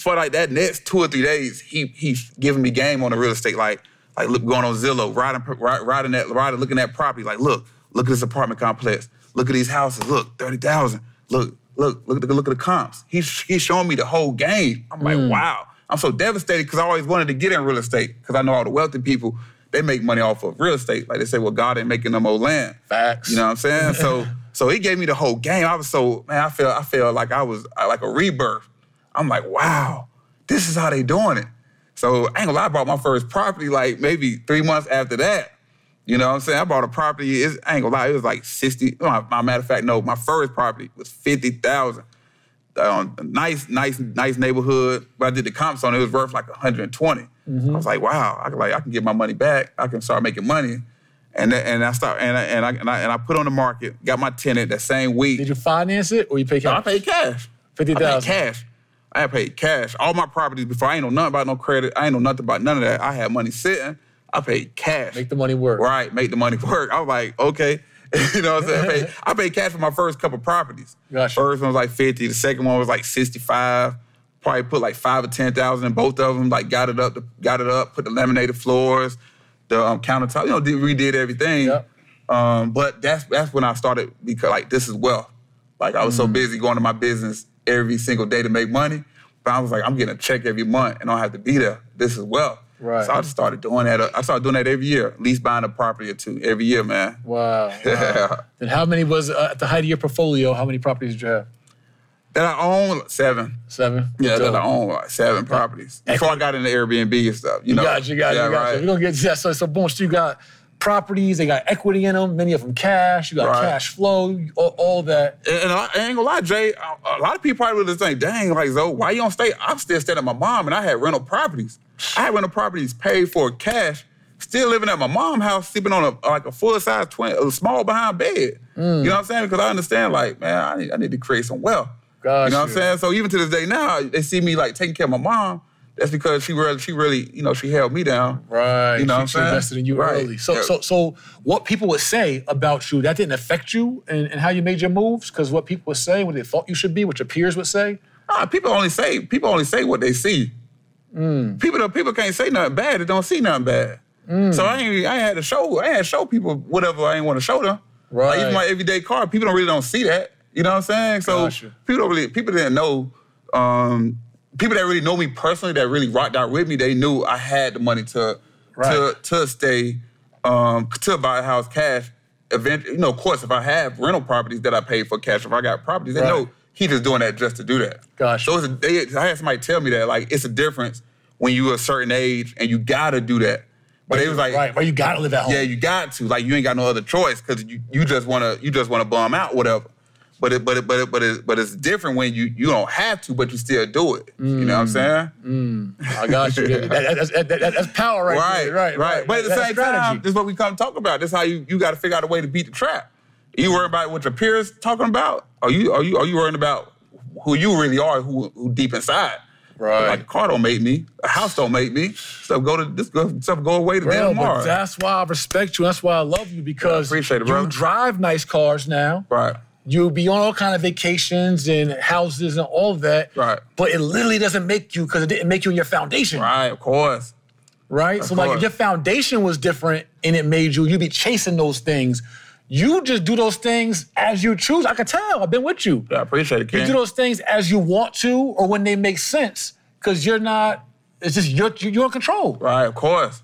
for like that next two or three days, he he's giving me game on the real estate, like like look going on Zillow, riding riding that riding looking at property, like look look at this apartment complex, look at these houses, look thirty thousand, look look look at the look at the comps. He's he's showing me the whole game. I'm like mm. wow, I'm so devastated because I always wanted to get in real estate because I know all the wealthy people they make money off of real estate. Like they say, well God ain't making them old land. Facts. You know what I'm saying? So so he gave me the whole game. I was so man, I felt I felt like I was like a rebirth. I'm like, wow, this is how they doing it. So I ain't gonna lie, I bought my first property like maybe three months after that. You know what I'm saying? I bought a property. It's, I ain't gonna lie, it was like 60. My, my matter of fact, no, my first property was 50,000. Um, nice, nice, nice neighborhood. But I did the comps on it. It was worth like 120. I was like, wow, I can like I can get my money back. I can start making money. And and I start and I, and I and I and I put on the market. Got my tenant that same week. Did you finance it or you pay No, I cash? paid cash. I 50,000. paid cash. I had paid cash. All my properties before. I ain't know nothing about no credit. I ain't know nothing about none of that. I had money sitting. I paid cash. Make the money work. Right, make the money work. I was like, okay. you know what I'm saying? I paid, I paid cash for my first couple properties. Gotcha. First one was like 50. The second one was like 65. Probably put like five or 10,000 in both of them. Like got it up, got it up, put the laminated floors, the um, countertop, you know, did, redid everything. Yep. Um, but that's that's when I started because like this is wealth. Like I was Mm. so busy going to my business every single day to make money. But I was like, I'm getting a check every month and I don't have to be there. This is wealth. Right. So I just started doing that. I started doing that every year, at least buying a property or two every year, man. Wow. wow. Then how many was uh, at the height of your portfolio? How many properties did you have? That I own seven. Seven. Yeah, Dope. that I own like seven properties. Before I got into Airbnb and stuff. You know. You got you, got yeah, you, got right. you. We're gonna get yeah, so so boom. So you got properties, they got equity in them, many of them cash, you got Right. cash flow, all, all that. And, and I, I ain't gonna lie, Jay. A, a lot of people probably would think, "Dang, like Zoe, why you don't stay?" I'm still staying at my mom, and I had rental properties. I had rental properties paid for cash. Still living at my mom's house, sleeping on a like a full size twin, a small behind bed. You know what I'm saying? Because I understand, like, man, I need, I need to create some wealth. You know what I'm saying? So even to this day now, they see me like taking care of my mom. That's because she really, she really, you know, she held me down. Right. You know what I'm she, she saying? invested in you Right. early. So Yeah. so so what people would say about you, that didn't affect you and, and how you made your moves? Because what people would say, what they thought you should be, what your peers would say. Nah, people only say people only say what they see. People don't, people can't say nothing bad. They don't see nothing bad. So I ain't I ain't had to show I had to show people whatever I ain't want to show them. Like even my everyday car, people don't really don't see that. You know what I'm saying? So people don't really people didn't know. Um, people that really know me personally, that really rocked out with me, they knew I had the money to Right. to to stay um, to buy a house cash. Event, you know, of course, if I have rental properties that I paid for cash, if I got properties, they Right. know he just doing that just to do that. Gosh. So it's a, they, I had somebody tell me that like it's a difference when you a certain age and you gotta do that. But it was like, right, where you gotta live at home. yeah, you got to. Like you ain't got no other choice because you, you just wanna you just wanna bum out, whatever. But it but it but it but it, but it's different when you you don't have to, but you still do it. You know what I'm mm, saying? Mm. I got you. That- that- that's, that- that- that's power right, Right, there. Right, right, But at the same strategy. time, this is what we come talk about. This is how you you got to figure out a way to beat the trap. You worry about what your peers talking about? Are you are you are you worrying about who you really are? Who who deep inside? Right. Like a car don't make me. A house don't make me. Stuff go to this stuff go away to Bro, tomorrow. that's why I respect you. That's why I love you because it, you drive nice cars now. Right. You be on all kind of vacations and houses and all of that. Right. But it literally doesn't make you because it didn't make you in your foundation. Right. Of course. Right? so like if your foundation was different and it made you, you'd be chasing those things. You just do those things as you choose. I can tell. I've been with you. Yeah, I appreciate it, You do those things as you want to or when they make sense. Because you're not, it's just you're you're in control. Right, of course,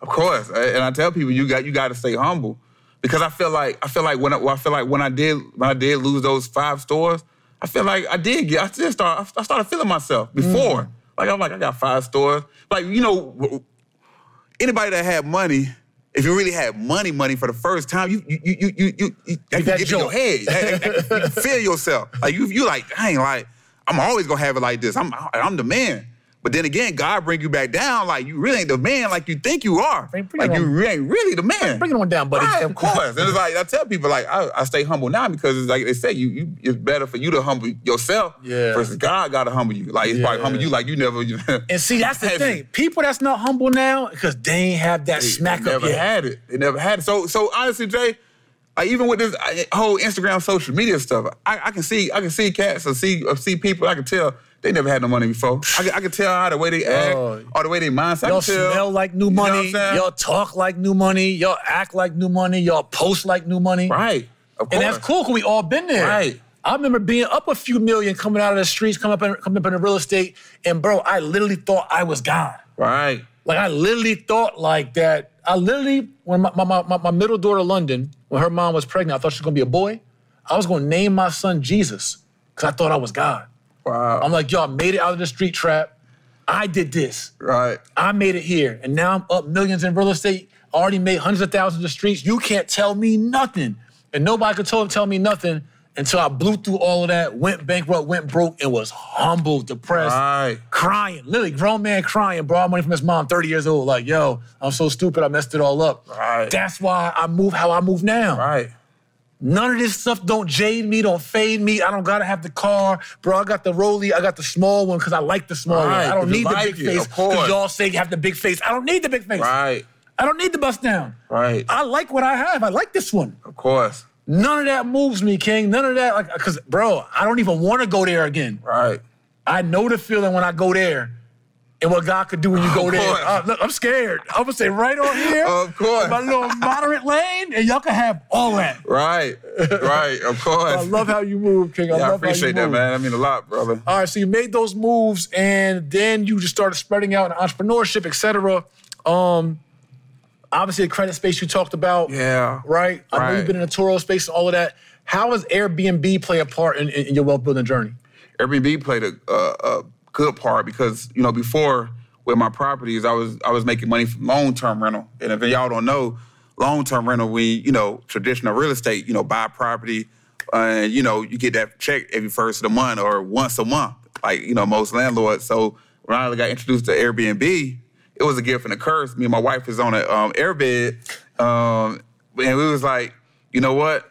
of course. And I tell people you got you got to stay humble because I feel like I feel like when I, well, I feel like when I did when I did lose those five stores, I feel like I did get I still start I started feeling myself before. Mm. Like I'm like I got five stores. Like you know, anybody that had money. If you really had money, money for the first time, you you you you you, you, you that get in your head. That- that- you feel yourself. Like you you like, dang, like I'm always gonna have it like this. I'm I'm the man. But then again, God bring you back down. Like you really ain't the man like you think you are. Bring- bring like you on. ain't really the man. Bring it on down, buddy. Right, of course. And it's like I tell people, like I, I stay humble now because it's like they say, you, you it's better for you to humble yourself Yeah. versus God got to humble you. Like it's probably humble you like you never. And see, that's the thing. People that's not humble now, because they ain't have that smack they up never yet. had it. They never had it. So so honestly, Jay, like even with this uh, whole Instagram social media stuff, I, I can see I can see cats or see or see people. I can tell they never had no money before. I can, I can tell how the way they act Oh. or the way they mindset. Y'all tell, smell like new You know money. Y'all talk like new money. Y'all act like new money. Y'all post like new money. right. Of course. And that's cool because we all been there. Right. I remember being up a few million coming out of the streets, coming up in, coming up in the real estate, and bro, I literally thought I was gone. Right. Like I literally thought like that. I literally, when my, my, my, my middle daughter London, when her mom was pregnant, I thought she was gonna be a boy. I was gonna name my son Jesus because I thought I was God. Wow. I'm like, yo, I made it out of the street trap. I did this. right. I made it here, and now I'm up millions in real estate. already made hundreds of thousands of streets. You can't tell me nothing. And nobody could tell, tell me nothing until I blew through all of that, went bankrupt, went broke, and was humble, depressed, Right. crying. Literally, grown man crying, borrowed money from his mom, 30 years old. Like, yo, I'm so stupid, I messed it all up. Right. That's why I move how I move now. Right. None of this stuff don't jade me, don't fade me. I don't gotta have the car, bro. I got the Rolly, I got the small one because I like the small Right, one. I don't need the big it, face because y'all say you have the big face. I don't need the big face. Right. I don't need the bust down. Right. I like what I have. I like this one. Of course. None of that moves me, King. None of that, like, cause, bro, I don't even want to go there again. Right. I know the feeling when I go there, and what God could do when you go there. Uh, look, I'm scared. I'm gonna say right on here, Of course. my little moderate lane, and y'all can have all that. Right. Right. Of course. I love how you move, King. I yeah, I love how you appreciate that, man. I mean a lot, brother. All right, so you made those moves, and then you just started spreading out in entrepreneurship, et cetera. Um, obviously, the credit space you talked about. Yeah. Right? I know you've been in the Turo space and all of that. How does Airbnb play a part in, in your wealth building journey? Airbnb played a, a, a good part because you know before with my properties, I was I was making money from long term rental, and if y'all don't know, long term rental, we you know traditional real estate, you know buy property, and you know you get that check every first of the month or once a month, like you know most landlords. So when I got introduced to Airbnb, it was a gift and a curse. Me and my wife was on an um, airbed, um, and we was like, you know what?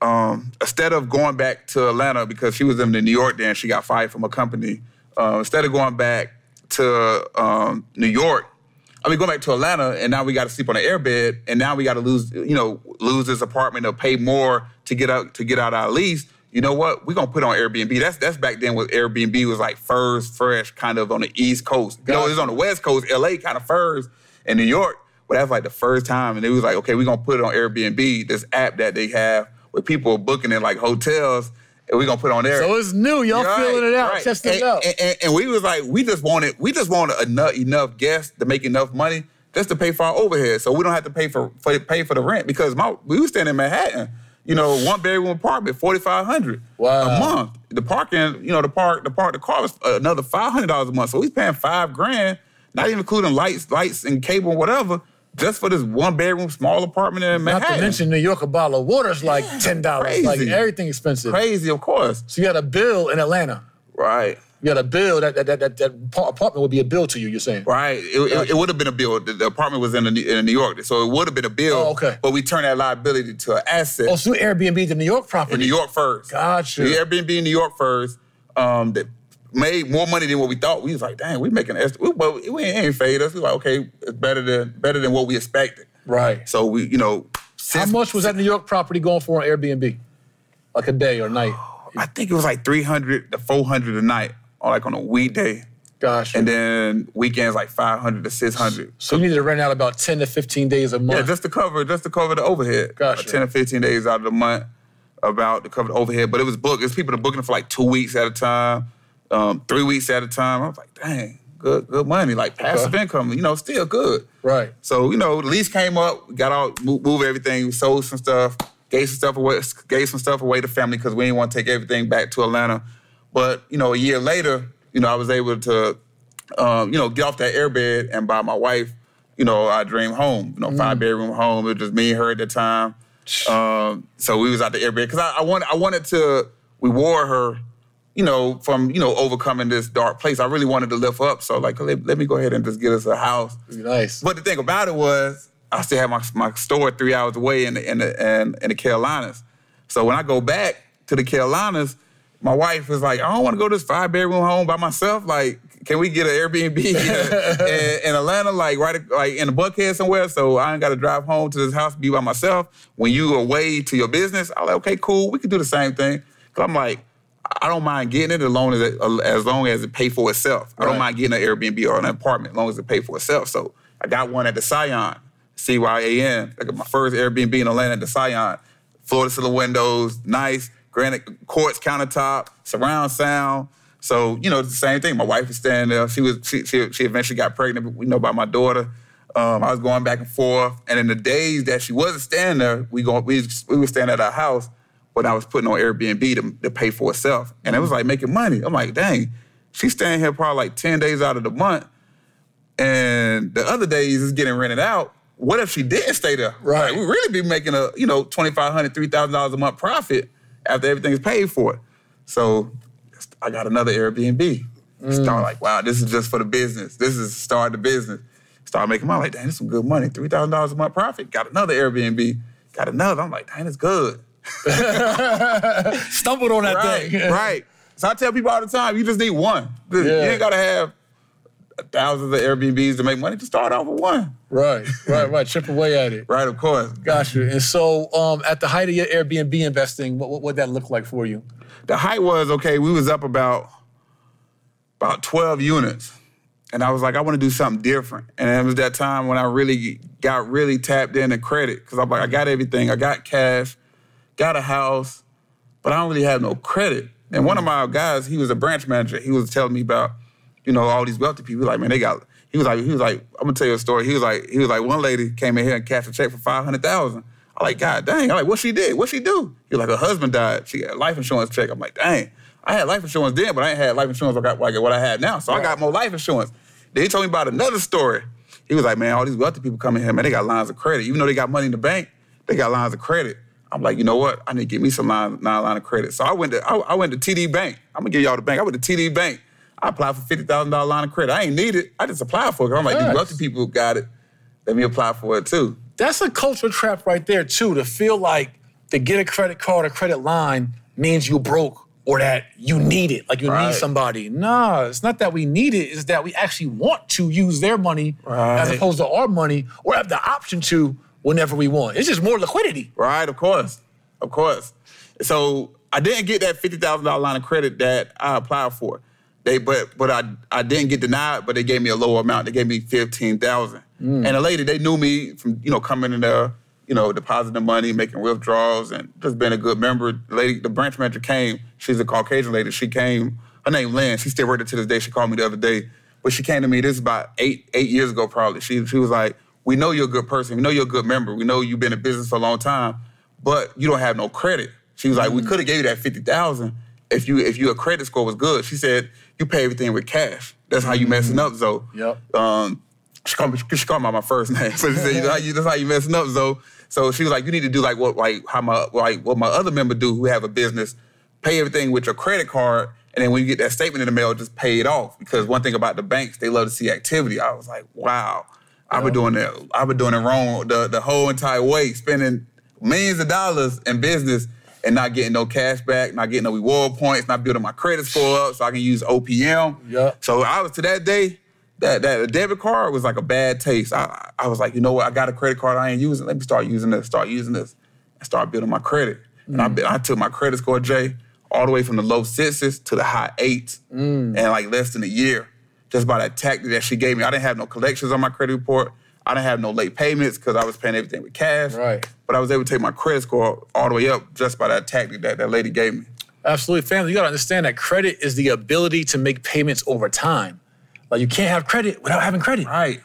um, instead of going back to Atlanta because she was in New York then, she got fired from a company. Uh, instead of going back to um, New York, I mean, going back to Atlanta, and now we got to sleep on an airbed, and now we got to lose, you know, lose this apartment or pay more to get out to get out our lease. You know what? We're gonna put on Airbnb. That's that's back then when Airbnb was like first, fresh, kind of on the East Coast. You know, it was on the West Coast, LA kind of first, and New York. But that's like the first time, and it was like, okay, we're gonna put it on Airbnb, this app that they have where people are booking in like hotels, and we're gonna put on there. So it's new. Y'all Right, feeling it out, right. testing and, it out. And, and- and we was like, we just wanted, we just wanted enough enough guests to make enough money just to pay for our overhead, so we don't have to pay for, for pay for the rent because my we was staying in Manhattan, you know, one bedroom apartment, forty five hundred Wow. a month. The parking, you know, the park, the park, the car was another five hundred dollars a month, so we paying five grand, not even including lights, lights and cable, whatever. Just for this one bedroom small apartment in Manhattan. Not to mention New York, a bottle of water is like ten dollars. Like everything expensive. crazy, of course. So you got a bill in Atlanta. Right. You got a bill that that that that, that apartment would be a bill to you. You're saying. Right. It, it, it would have been a bill. The, the apartment was in, the, in New York, so it would have been a bill. Oh, okay. But we turned that liability to an asset Oh, so Airbnb, the New York property. in New York first. Gotcha. The Airbnb in New York first. Um, that made more money than what we thought. We was like, dang, we making extra. We, but we ain't, fade us. We like, okay, it's better than better than what we expected. Right. So we, you know, How much was that New York property going for on Airbnb? Like a day or night? I think it was like three hundred to four hundred a night, or like on a weekday, Gosh. and then weekends like five hundred to six hundred. so you need to rent out about 10 to 15 days a month. Yeah, just to cover, just to cover the overhead. Gosh. Uh, Ten to fifteen days out of the month, about to cover the overhead. But it was booked. It's people that booking it for like two weeks at a time, um, three weeks at a time. I was like, dang, good, good money, like passive Okay. income. You know, still good. right. So you know, the lease came up. We got out, move, move everything, sold some stuff, gave some stuff away, gave some stuff away to family because we didn't want to take everything back to Atlanta. But you know, a year later, you know, I was able to, um, you know, get off that airbed and buy my wife, you know, our dream home. You know, five bedroom home. It was just me and her at the time. Um, so we was out the airbed because I, I wanted, I wanted to reward her. You know, from you know overcoming this dark place, I really wanted to lift up. So like, let, let me go ahead and just get us a house. Nice. But the thing about it was, I still had my my store three hours away in the in the in, in the Carolinas. So when I go back to the Carolinas, my wife was like, I don't want to go to this five bedroom home by myself. Like, can we get an Airbnb in, in Atlanta, like right like in the Buckhead somewhere? So I ain't got to drive home to this house, be by myself. When you away to your business, I'm like, okay, cool, we can do the same thing. Cause I'm like. I don't mind getting it as long as it, as long as it pay for itself. I don't mind getting an Airbnb or an apartment as long as it pay for itself. So I got one at the Cyan, C Y A N. I got my first Airbnb in Atlanta at the Cyan. Floor to ceiling windows, nice granite quartz countertop, surround sound. So you know it's the same thing. My wife was staying there. She was she she, she eventually got pregnant. You know by my daughter. Um, I was going back and forth, and in the days that she wasn't staying there, we going we we were staying at our house, but I was putting on Airbnb to, to pay for itself, and it was mm-hmm. like making money. I'm like, dang, she's staying here probably like ten days out of the month, and the other days is getting rented out. what if she didn't stay there? Right. Like, we really be making a, you know, $2,500, $3,000 a month profit after everything's paid for. So I got another Airbnb. Mm. Start like, wow, this is just for the business. This is start the business. Start making money. Like, dang, this is some good money. $3,000 a month profit. Got another Airbnb. Got another. I'm like, dang, it's good. Stumbled on that Right, thing. right. So I tell people all the time, you just need one. You ain't gotta have thousands of Airbnbs to make money. Just start off with one. Right, right, right. Chip away at it. Right, of course. Gotcha. And so, um, at the height of your Airbnb investing, what what would that look like for you? The height was okay. We was up about about twelve units, and I was like, I want to do something different. And it was that time when I really got really tapped into credit because I'm like, I got everything. I got cash, got a house, but I don't really have no credit. And one of mm. my guys, he was a branch manager. He was telling me about, you know, all these wealthy people. Like, man, they got. He was like, he was like, I'm gonna tell you a story. He was like, he was like, one lady came in here and cashed a check for five hundred thousand. I'm like, God dang. I'm like, what she did? What she do? He was like, her husband died. She got a life insurance check. I'm like, dang. I had life insurance then, but I ain't had life insurance like, like what I have now. So I got more life insurance. Then he told me about another story. He was like, man, all these wealthy people coming here, man, they got lines of credit. Even though they got money in the bank, they got lines of credit. I'm like, you know what? I need to get me some line, nine line of credit. So I went to I, I went to TD Bank. I'm gonna give y'all the bank. I went to TD Bank. I applied for fifty thousand dollar line of credit. I ain't need it. I just applied for it. I'm like, Nice. these wealthy people got it. Let me apply for it too. That's a culture trap right there too. To feel like to get a credit card or credit line means you broke or that you need it, like you Right. need somebody. Nah, it's not that we need it. It's that we actually want to use their money as opposed to our money, or have the option to whenever we want. It's just more liquidity. Right, of course. Of course. So I didn't get that fifty thousand dollar line of credit that I applied for. They but but I I didn't get denied, but they gave me a lower amount. They gave me fifteen thousand. Hmm. And the lady, they knew me from, you know, coming in there, you know, depositing money, making withdrawals, and just being a good member. The lady, the branch manager came, she's a Caucasian lady. She came, her name Lynn. She still working to this day. She called me the other day. But she came to me, this is about eight, eight years ago probably. She she was like, We know you're a good person. We know you're a good member. We know you've been in business for a long time, but you don't have no credit. She was like, we could have gave you that fifty thousand if you if your credit score was good. She said you pay everything with cash. That's how you messing up, Zoe. Yep. Um, she called me. She called me by my first name. So she said, you know, how you, "That's how you messing up, Zoe." So she was like, "You need to do like what like how my like what my other member do who have a business, pay everything with your credit card, and then when you get that statement in the mail, just pay it off. Because one thing about the banks, they love to see activity. I was like, wow, I've been doing that. I've been doing it wrong the the whole entire way, spending millions of dollars in business and not getting no cash back, not getting no reward points, not building my credit score up so I can use OPM. Yeah. So I was to that day, that that debit card was like a bad taste. I I was like, you know what? I got a credit card I ain't using. Let me start using this. Start using this, and start building my credit. And I, mm. I took my credit score, Jay, all the way from the low sixes to the high eights, mm. in like less than a year, just by that tactic that she gave me. I didn't have no collections on my credit report. I didn't have no late payments because I was paying everything with cash. Right. But I was able to take my credit score all the way up just by that tactic that that lady gave me. Absolutely, family. You gotta understand that credit is the ability to make payments over time. Like you can't have credit without having credit. Right.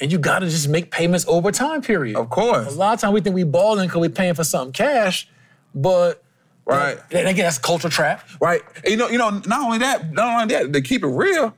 And you gotta just make payments over time, period. Of course. A lot of times we think we balling because we're paying for something cash, but Right. And again, that's a culture trap. Right. And you know, you know, not only that, not only that, to keep it real,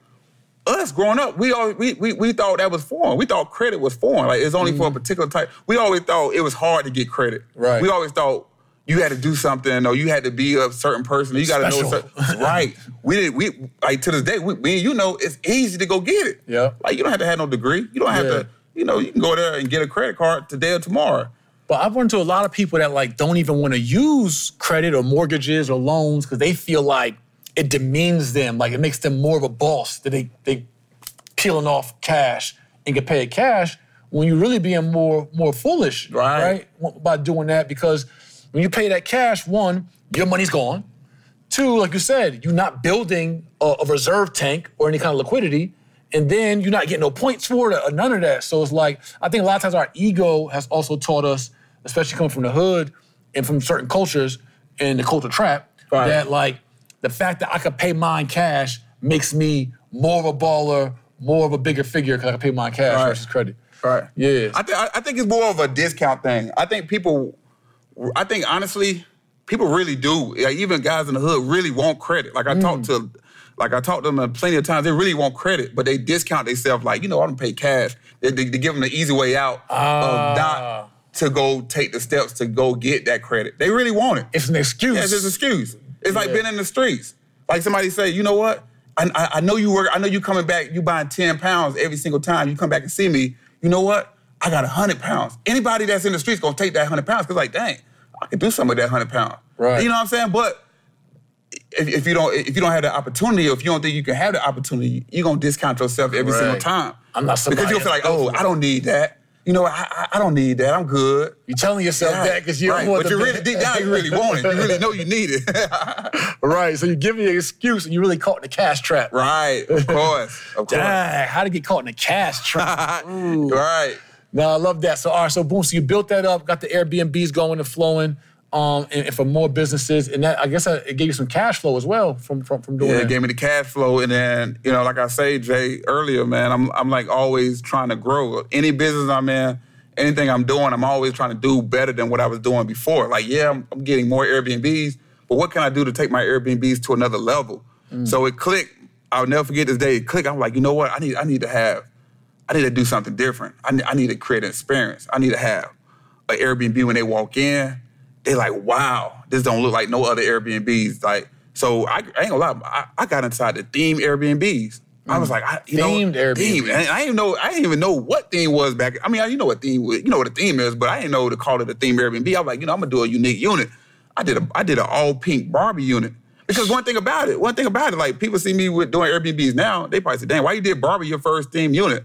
us growing up, we always we, we, we thought that was foreign. We thought credit was foreign. Like it's only for a mm-hmm. particular type. We always thought it was hard to get credit. Right. We always thought you had to do something or you had to be a certain person. You got to know certain, right. We did we like to this day. We, and you know it's easy to go get it. Yeah. Like you don't have to have no degree. You don't have Yeah. to. You know, you can go there and get a credit card today or tomorrow. But I've run into a lot of people that like don't even want to use credit or mortgages or loans because they feel like it demeans them, like it makes them more of a boss that they they peeling off cash and get paid cash when you're really being more more foolish, Right. right? By doing that because when you pay that cash, one, your money's gone. Two, like you said, you're not building a, a reserve tank or any kind of liquidity. And then you're not getting no points for it or none of that. So it's like, I think a lot of times our ego has also taught us, especially coming from the hood and from certain cultures and the culture trap, Right. that like the fact that I could pay mine cash makes me more of a baller, more of a bigger figure because I can pay mine cash Right. versus credit. Right. Yeah. I, th- I think it's more of a discount thing. I think people, I think honestly, people really do. Like, even guys in the hood really want credit. Like I talked to Like I talked to them plenty of times. They really want credit, but they discount themselves. Like you know, I don't pay cash. They, they, they give them the easy way out Ah. of not to go take the steps to go get that credit. They really want it. It's an excuse. Yeah, it's an excuse. It's like being in the streets. Like somebody say, you know what? I, I, I know you work. I know you coming back. You buying ten pounds every single time you come back and see me. You know what? I got hundred pounds. Anybody that's in the streets gonna take that hundred pounds because like, dang, I could do some of that hundred pounds. Right. You know what I'm saying? But if, if you don't if you don't have the opportunity, or if you don't think you can have the opportunity, you're gonna discount yourself every single time. I'm not somebody because you'll feel like, oh, I don't need that. You know, I, I, I don't need that. I'm good. You're telling yourself Right, that because you right. don't want But you really deep down, you really want it. You really know you need it. right. So you give me an excuse and you really caught in the cash trap. right, of course, of course. Dang, how to get caught in the cash trap? right. No, I love that. So, all right, so boom, so you built that up, got the Airbnbs going and flowing, um, and, and for more businesses, and that I guess that, it gave you some cash flow as well from from, from doing Yeah, that. it gave me the cash flow, and then you know, like I say, Jay earlier, man, I'm I'm like always trying to grow. Any business I'm in, anything I'm doing, I'm always trying to do better than what I was doing before. Like, yeah, I'm, I'm getting more Airbnbs, but what can I do to take my Airbnbs to another level? So it clicked. I'll never forget this day. It clicked. I'm like, you know what? I need I need to have, I need to do something different. I need, I need to create an experience. I need to have an Airbnb when they walk in. They like, wow, this don't look like no other Airbnbs. Like, so I, I ain't gonna lie, I, I got inside the theme Airbnbs. I was mm. like, I, you Themed know, Airbnb. I didn't know, I didn't even know what theme was back. I mean, I- you know what theme, was- you know what a theme is, but I didn't know to call it a theme Airbnb. I was like, you know, I'm gonna do a unique unit. I did a, I did an all pink Barbie unit. Because one thing about it, one thing about it, like people see me with doing Airbnbs now, they probably say, "Damn, why you did Barbie your first theme unit?"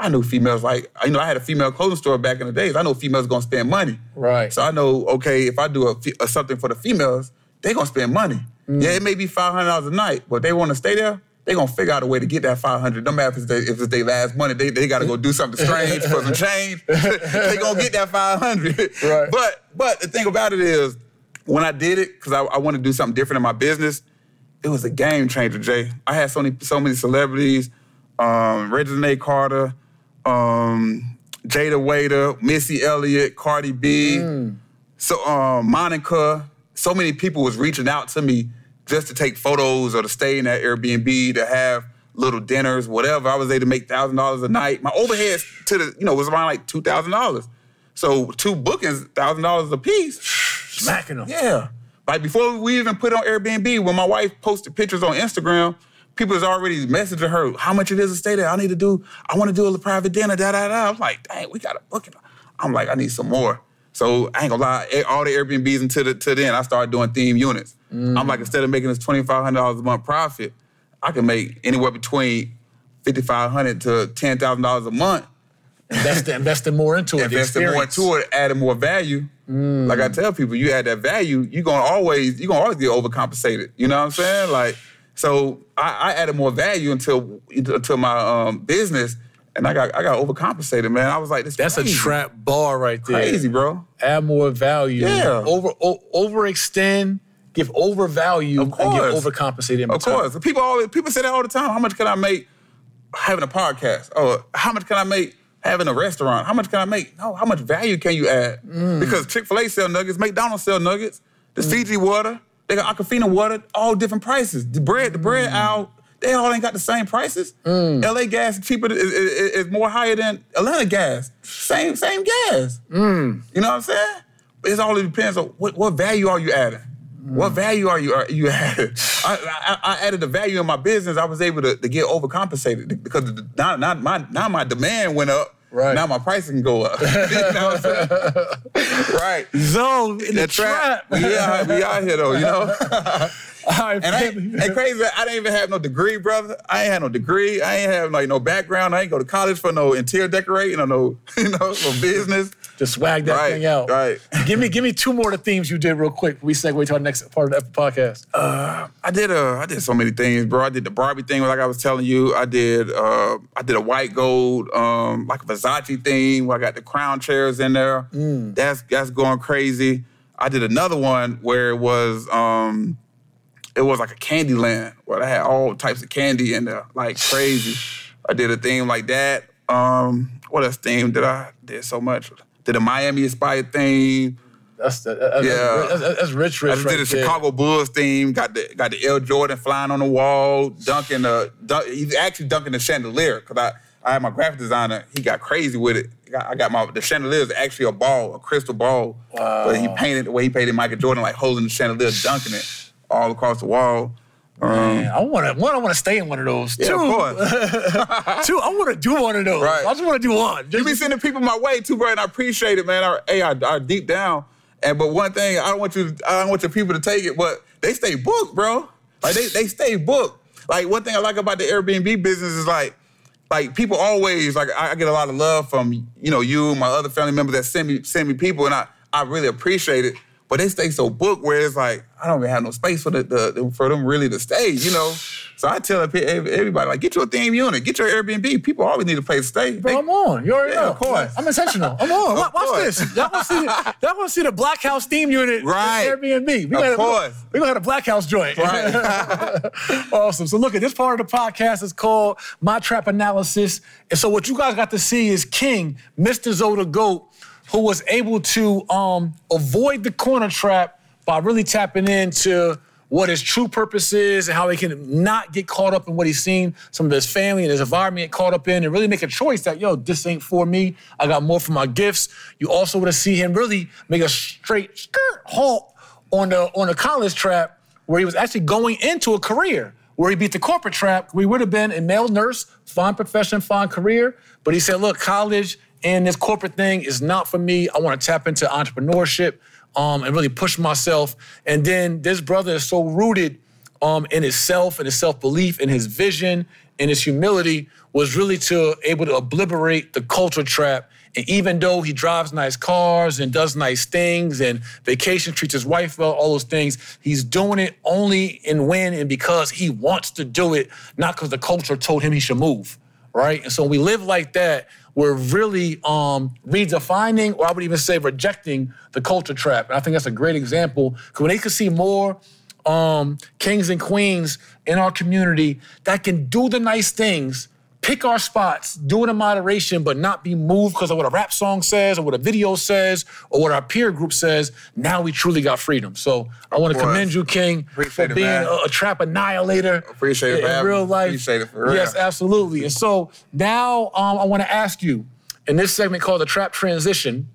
I knew females like, you know, I had a female clothing store back in the days. I know females gonna spend money. Right. So I know, okay, if I do a, a something for the females, they gonna spend money. Yeah, it may be five hundred dollars a night, but they want to stay there. They gonna figure out a way to get that five hundred. No matter if it's they, if it's their last money, they, they gotta go do something strange for some change. they gonna get that five hundred. Right. But but the thing about it is, when I did it, because I, I want to do something different in my business, it was a game changer, Jay. I had so many so many celebrities, um, Reginae Carter, um, Jayda Wayda, Missy Elliott, Cardi B, so um, Monica. So many people was reaching out to me just to take photos or to stay in that Airbnb to have little dinners, whatever. I was able to make thousand dollars a night. My overhead to the you know was around like two thousand dollars. So two bookings, thousand dollars a piece. Smacking them. Yeah. Like before we even put it on Airbnb, when my wife posted pictures on Instagram, people was already messaging her how much it is to stay there. I need to do, I want to do a private dinner, da da da. I'm like, dang, we gotta book it. I'm like, I need some more. So I ain't gonna lie, eh, all the Airbnbs until the, to then, I started doing theme units. I'm like, instead of making this $2,500 a month profit, I can make anywhere between 5,500 to $10,000 a month Invest, investing more into it. investing more into it, adding more value. Like I tell people, you add that value, you're gonna always you're gonna always get overcompensated. You know what I'm saying? Like, so I, I added more value until until my um, business, and I got I got overcompensated, man. I was like, this That's a trap bar right there. crazy, bro. Add more value. Yeah. Over o- overextend. Give over value and get overcompensated. Of course, people always people say that all the time. How much can I make having a podcast? Or how much can I make having a restaurant? How much can I make? No, how much value can you add? Because Chick Fil A sell nuggets, McDonald's sell nuggets. The Fiji water, they got Aquafina water, all different prices. The bread, the bread mm. out. They all ain't got the same prices. Mm. LA gas is cheaper, is, is, is more higher than Atlanta gas. Same, same gas. Mm. You know what I'm saying? It's all it depends on what, what value are you adding. What value are you are you adding? I, I, I added the value in my business. I was able to, to get overcompensated because now, now my now my demand went up. Right. Now my pricing can go up. you know what I'm saying? right. Zone in the The trap. trap. We out, we out here though, you know. Right, And I and crazy, I didn't even have no degree, brother. I ain't had no degree. I ain't have like no background. I ain't go to college for no interior decorating or no, you know, no business. Just swag that Right, thing out. right. give me, give me two more of the themes you did real quick. We segue to our next part of the podcast. Uh, I did uh I did so many things, bro. I did the Barbie thing, like I was telling you. I did uh I did a white gold, um, like a Versace thing where I got the crown chairs in there. That's that's going crazy. I did another one where it was um it was like a candy land where I had all types of candy in there, like crazy. I did a theme like that. Um, what else theme did I did so much? Did a Miami inspired theme. That's the, that's, Yeah. that's, that's rich, rich. I just right did a there. Chicago Bulls theme. Got the got the L Jordan flying on the wall, dunking the. Dunk, he's actually dunking the chandelier because I I had my graphic designer. He got crazy with it. I got, I got my the chandelier is actually a ball, a crystal ball. wow. But he painted the way he painted Michael Jordan, like holding the chandelier, dunking it all across the wall. Um, Man, I want to one. I want to stay in one of those. yeah, two, of course. two. I want to do one of those. Right. I just want to do one. You Just, be sending people my way too, bro, and I appreciate it, man. I, hey, I, I deep down. And but one thing, I don't want you, I don't want your people to take it, but they stay booked, bro. Like they they stay booked. Like one thing I like about the Airbnb business is like, like people always like I I get a lot of love from you know you, my other family members that send me send me people, and I I really appreciate it. But they stay so booked where it's like I don't even have no space for the, the for them really to stay, you know. So I tell everybody like get your theme unit, get your Airbnb. People always need a place to stay. Bro, They- I'm on. You already Yeah, know. of course. I'm intentional. I'm on. Watch, course. this. Y'all want to see the, y'all want to see the Black House theme unit? Right. Airbnb. We Of gonna, course. We gonna have a Black House joint. Right. awesome. So look at this part of the podcast is called My Trap Analysis. And so what you guys got to see is King, Mr. Zoda Goat, who was able to um, avoid the corner trap by really tapping into what his true purpose is and how he can not get caught up in what he's seen some of his family and his environment caught up in and really make a choice that, yo, this ain't for me. I got more for my gifts. You also want to see him really make a straight skirt halt on the on the college trap where he was actually going into a career where he beat the corporate trap. We would have been a male nurse, fine profession, fine career. But he said, look, college and this corporate thing is not for me. I want to tap into entrepreneurship um, and really push myself. And then this brother is so rooted um, in his self and his self-belief and his vision and his humility was really to able to obliterate the culture trap. And even though he drives nice cars and does nice things and vacation treats his wife well, all those things, he's doing it only and when and because he wants to do it, not because the culture told him he should move. Right? And so when we live like that, we're really um, redefining, or I would even say rejecting the culture trap. And I think that's a great example. Because when they can see more um, kings and queens in our community that can do the nice things, pick our spots, do it in moderation, but not be moved because of what a rap song says or what a video says or what our peer group says. Now we truly got freedom. So I want to commend you, King, Appreciate for it, being a, a trap annihilator. Appreciate it in, for in real life. Appreciate it for real. Yes, absolutely. And so now um, I want to ask you in this segment called the Trap Transition.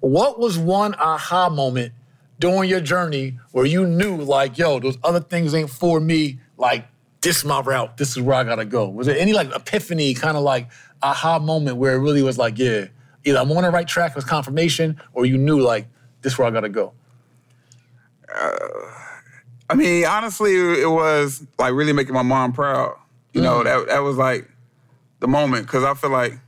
What was one aha moment during your journey where you knew, like, yo, those other things ain't for me? Like, this is my route. This is where I gotta go. Was there any like epiphany, kind of like aha moment where it really was like, yeah, either I'm on the right track, it was confirmation, or you knew like this is where I gotta go? I mean, honestly, it was like really making my mom proud. You know, Mm. that that was like the moment because I feel like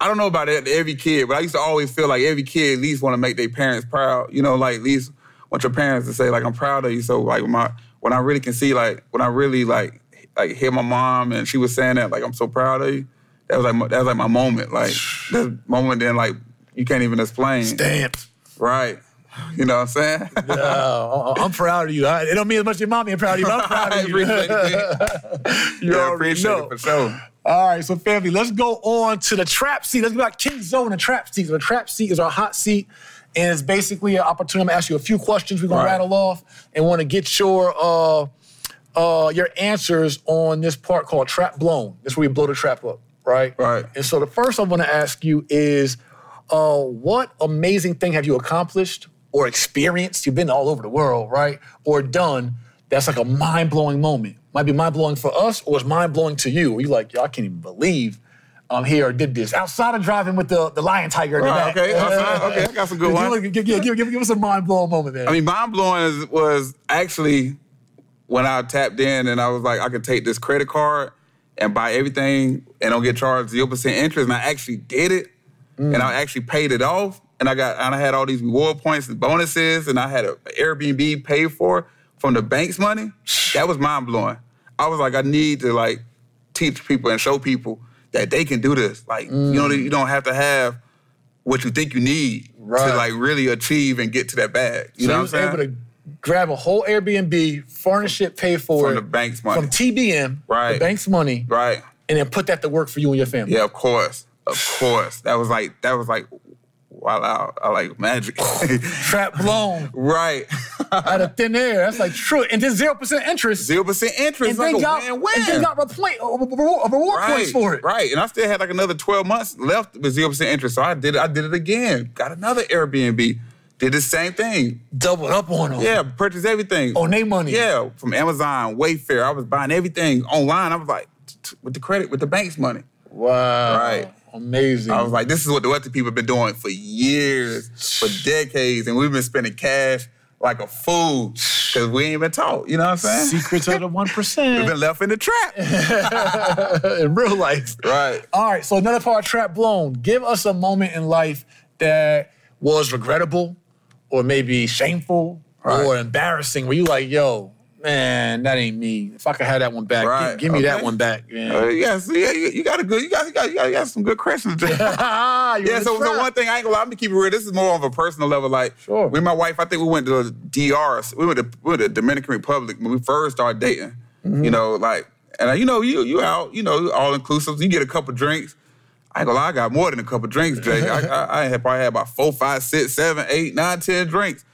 I don't know about it, every kid, but I used to always feel like every kid at least want to make their parents proud. You know, like at least want your parents to say like I'm proud of you. So like my when I really can see like when I really like like hear my mom and she was saying that like I'm so proud of you. That was like my, that was like my moment. Like that moment then like you can't even explain. Stamped. Right. You know what I'm saying? Uh, I'm proud of you. I- It don't mean as much as your mommy. I'm proud of you. But I'm proud of you. appreciate it. You yeah, appreciate know. it for sure. All right, so family, let's go on to the trap seat. Let's go back King Zoe and the trap seat. So the trap seat is our hot seat, and it's basically an opportunity. I'm gonna ask you a few questions. We're gonna Right. rattle off and want to get your uh, uh, your answers on this part called trap blown. This is where we blow the trap up, right? Right. And so the first I want to ask you is, uh, what amazing thing have you accomplished or experienced? You've been all over the world, right? Or done that's like a mind blowing moment. Might be mind blowing for us, or it's mind blowing to you. You're like, yo, I can't even believe I'm here or did this. Outside of driving with the, the lion tiger Right, okay, outside, okay, I got some good ones. Give, give, give, give, give us a mind blowing moment, man. I mean, mind blowing was actually when I tapped in and I was like, I could take this credit card and buy everything and don't get charged zero percent interest, and I actually did it, and I actually paid it off, and I got and I had all these reward points and bonuses, and I had an Airbnb paid for from the bank's money. That was mind blowing. I was like, I need to like teach people and show people that they can do this. Like, you know, you don't have to have what you think you need Right. to like really achieve and get to that bag. You so know what I'm saying? Grab a whole Airbnb, furnish it, pay for From it From the bank's money. from TBM, the Right. bank's money, right. and then put that to work for you and your family. Yeah, of course. Of course. That was like that was like wild out. I like magic. Trap blown right. out of thin air. That's like true. And then zero percent interest. Zero percent interest. and like then a got win-win. and then got repla- uh, reward, reward right, points for it. Right. And I still had like another 12 months left with zero percent interest. So I did it, I did it again. Got another Airbnb. Did the same thing. Doubled up on them. Yeah, purchased everything. On their money. Yeah, from Amazon, Wayfair. I was buying everything online. I was like, with the credit, with the bank's money. Wow. Right. Amazing. I was like, this is what the wealthy people have been doing for years, for decades, and we've been spending cash like a fool because we ain't been taught. You know what I'm saying? Secrets of the one We've been left in the trap. in real life. right. All right, so another part of trap blown. Give us a moment in life that was regrettable, or maybe shameful, or embarrassing, where you like, yo, man, that ain't me. If I could have that one back, Right, give, me that one back. Yeah. Uh, yeah, so yeah, you, you got a good, you got, you got, you got, you got some good questions. Ah, Yeah, so, the so one thing I ain't gonna lie, I'm gonna keep it real. This is more of a personal level. Like, Sure. me and my wife, I think we went to the DR. We went to, we went to Dominican Republic when we first started dating. Mm-hmm. You know, like, and uh, you know, you you out, you know, all inclusive. You get a couple drinks. I ain't gonna lie, I got more than a couple drinks, Jay. I, I, I had probably had about four, five, six, seven, eight, nine, ten drinks.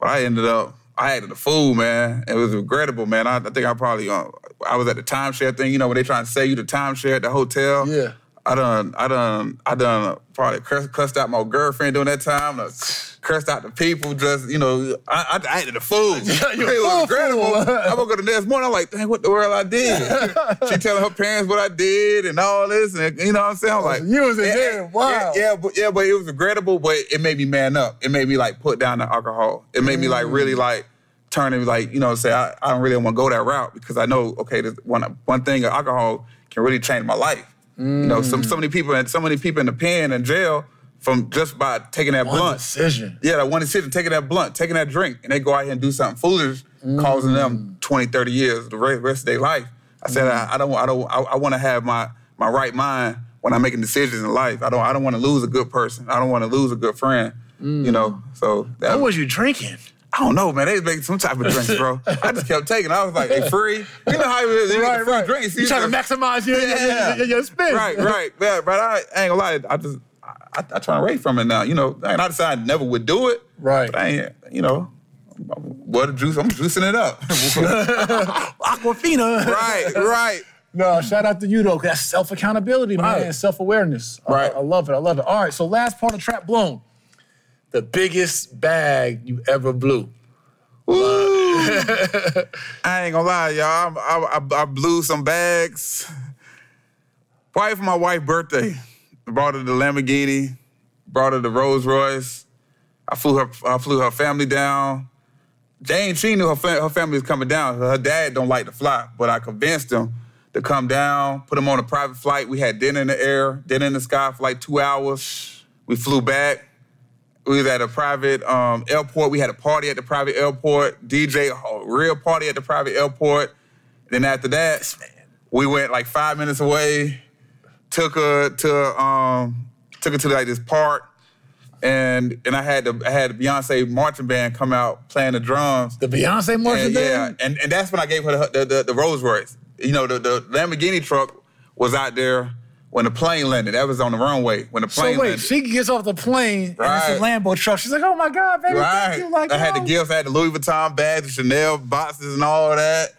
But I ended up, I acted a fool, man. It was regrettable, man. I, I think I probably, uh, I was at the timeshare thing, you know, when they trying to sell you the timeshare at the hotel. Yeah. I done, I done, I done probably cursed, cussed out my girlfriend during that time. uh, Cursed out the people, just you know, I, I acted a fool. you it was regrettable. I woke up the next morning, I'm like, dang, what the world I did? she telling her parents what I did and all this, and you know what I'm saying? I'm like, you was in yeah, there. yeah, Wow. Yeah, but yeah, but it was regrettable, but it made me man up. It made me like put down the alcohol. It made me like really Mm. like turn and like, you know, say I, I don't really want to go that route because I know, okay, this one one thing alcohol can really change my life. You know, some mm. so many people and so many people in the pen and jail from just by taking that One blunt. decision. Yeah, that one decision, taking that blunt, taking that drink, and they go out here and do something foolish, causing them mm. 20, 30 years, the re- rest of their life. I said, mm. I, I don't, I don't, I, I want to have my my right mind when I'm making decisions in life. I don't, I don't want to lose a good person. I don't want to lose a good friend. You know, so that What was you drinking? I don't know, man. They was making some type of drinks, bro. I just kept taking. It. I was like, "Hey, free." You know how it is. You the free drinks. You trying to maximize your, your, Yeah. your, your spin. Right, right. Yeah, but I, I ain't gonna lie. I just I, I, I to away from it now. You know, and I decided I never would do it. Right. But I ain't. You know, water juice. I'm juicing it up. Aquafina. right, right. No, shout out to you though. That's self accountability, man. Right. and Self awareness. Right. I, I love it. I love it. All right. So last part of trap blown. The biggest bag you ever blew. I ain't gonna lie, y'all. I, I, I blew some bags. Probably for my wife's birthday. Brought her the Lamborghini. Brought her the Rolls Royce. I flew her. I flew her family down. Jane, she knew her, fa- her family was coming down. Her dad don't like to fly, but I convinced him to come down. Put him on a private flight. We had dinner in the air, dinner in the sky for like two hours. We flew back. We was at a private um, airport. We had a party at the private airport. DJ, a real party at the private airport. Then after that, we went like five minutes away. Took her to um, took her to like this park, and and I had the I had the Beyonce marching band come out playing the drums. The Beyonce marching And, yeah, band? and, and that's when I gave her the, the, the, the Rolls Royce. You know, the, the Lamborghini truck was out there when the plane landed. That was on the runway when the plane So wait, landed. she gets off the plane and Right. it's a Lambo truck. She's like, oh my God, baby, Right. thank you. Like, I had the yo. gifts. I had the Louis Vuitton bags, the Chanel boxes, and all that.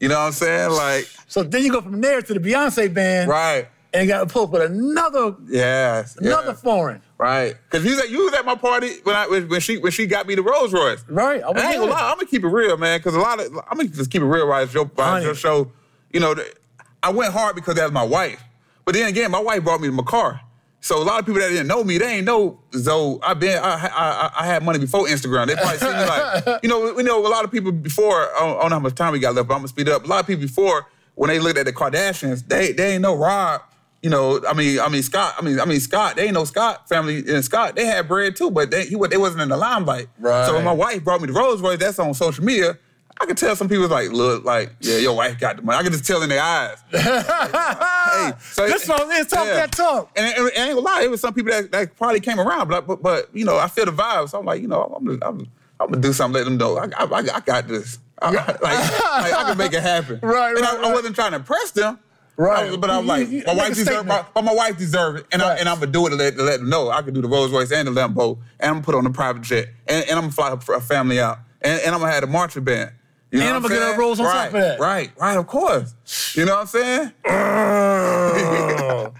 You know what I'm saying? Like, So then you go from there to the Beyonce band right. and got to pull up with another Yes. another yes. foreign. Right. Because you was, at, you was at my party when I when she when she got me the Rolls Royce. Right. I, I ain't gonna lie, I'm gonna keep it real, man. Because a lot of I'm gonna just keep it real. Right, your, your show. You know, I went hard because that was my wife. But then again, my wife brought me to my car. So a lot of people that didn't know me, they ain't know Zoe. I've been, I, I, I- I had money before Instagram. They probably see me like, you know, we know a lot of people before. I don't, I don't know how much time we got left, but I'm gonna speed up. A lot of people before, when they looked at the Kardashians, they they ain't know Rob. You know, I mean, I mean Scott. I mean, I mean Scott. They ain't know Scott family and Scott. They had bread too, but they he, they wasn't in the limelight. Right. So when my wife brought me the Rolls Royce, that's on social media. I could tell some people like, look, like, yeah, your wife got the money. I could just tell in their eyes. hey, so This one is talk that talk. And, and, and I ain't gonna lie, it was some people that, that probably came around, but, but but you know, I feel the vibe. So I'm like, you know, I'm gonna, I'm, I'm gonna do something, let them know. I, I, I, I got this. I, like, like, I can make it happen. Right, And right, I, I wasn't trying to impress them. Right. But, but I'm like, You- you- my wife deserve, my, but my wife deserve it, and I and I'm gonna do it to let, to let them know I can do the Rolls Royce and the Lambo, and I'm gonna put on a private jet, and, and I'm gonna fly her- a family out, and, and I'm gonna have the marching band. You know And I'm gonna get saying? Rolls on top right, of that. Right, right, of course. You know what I'm saying? Oh.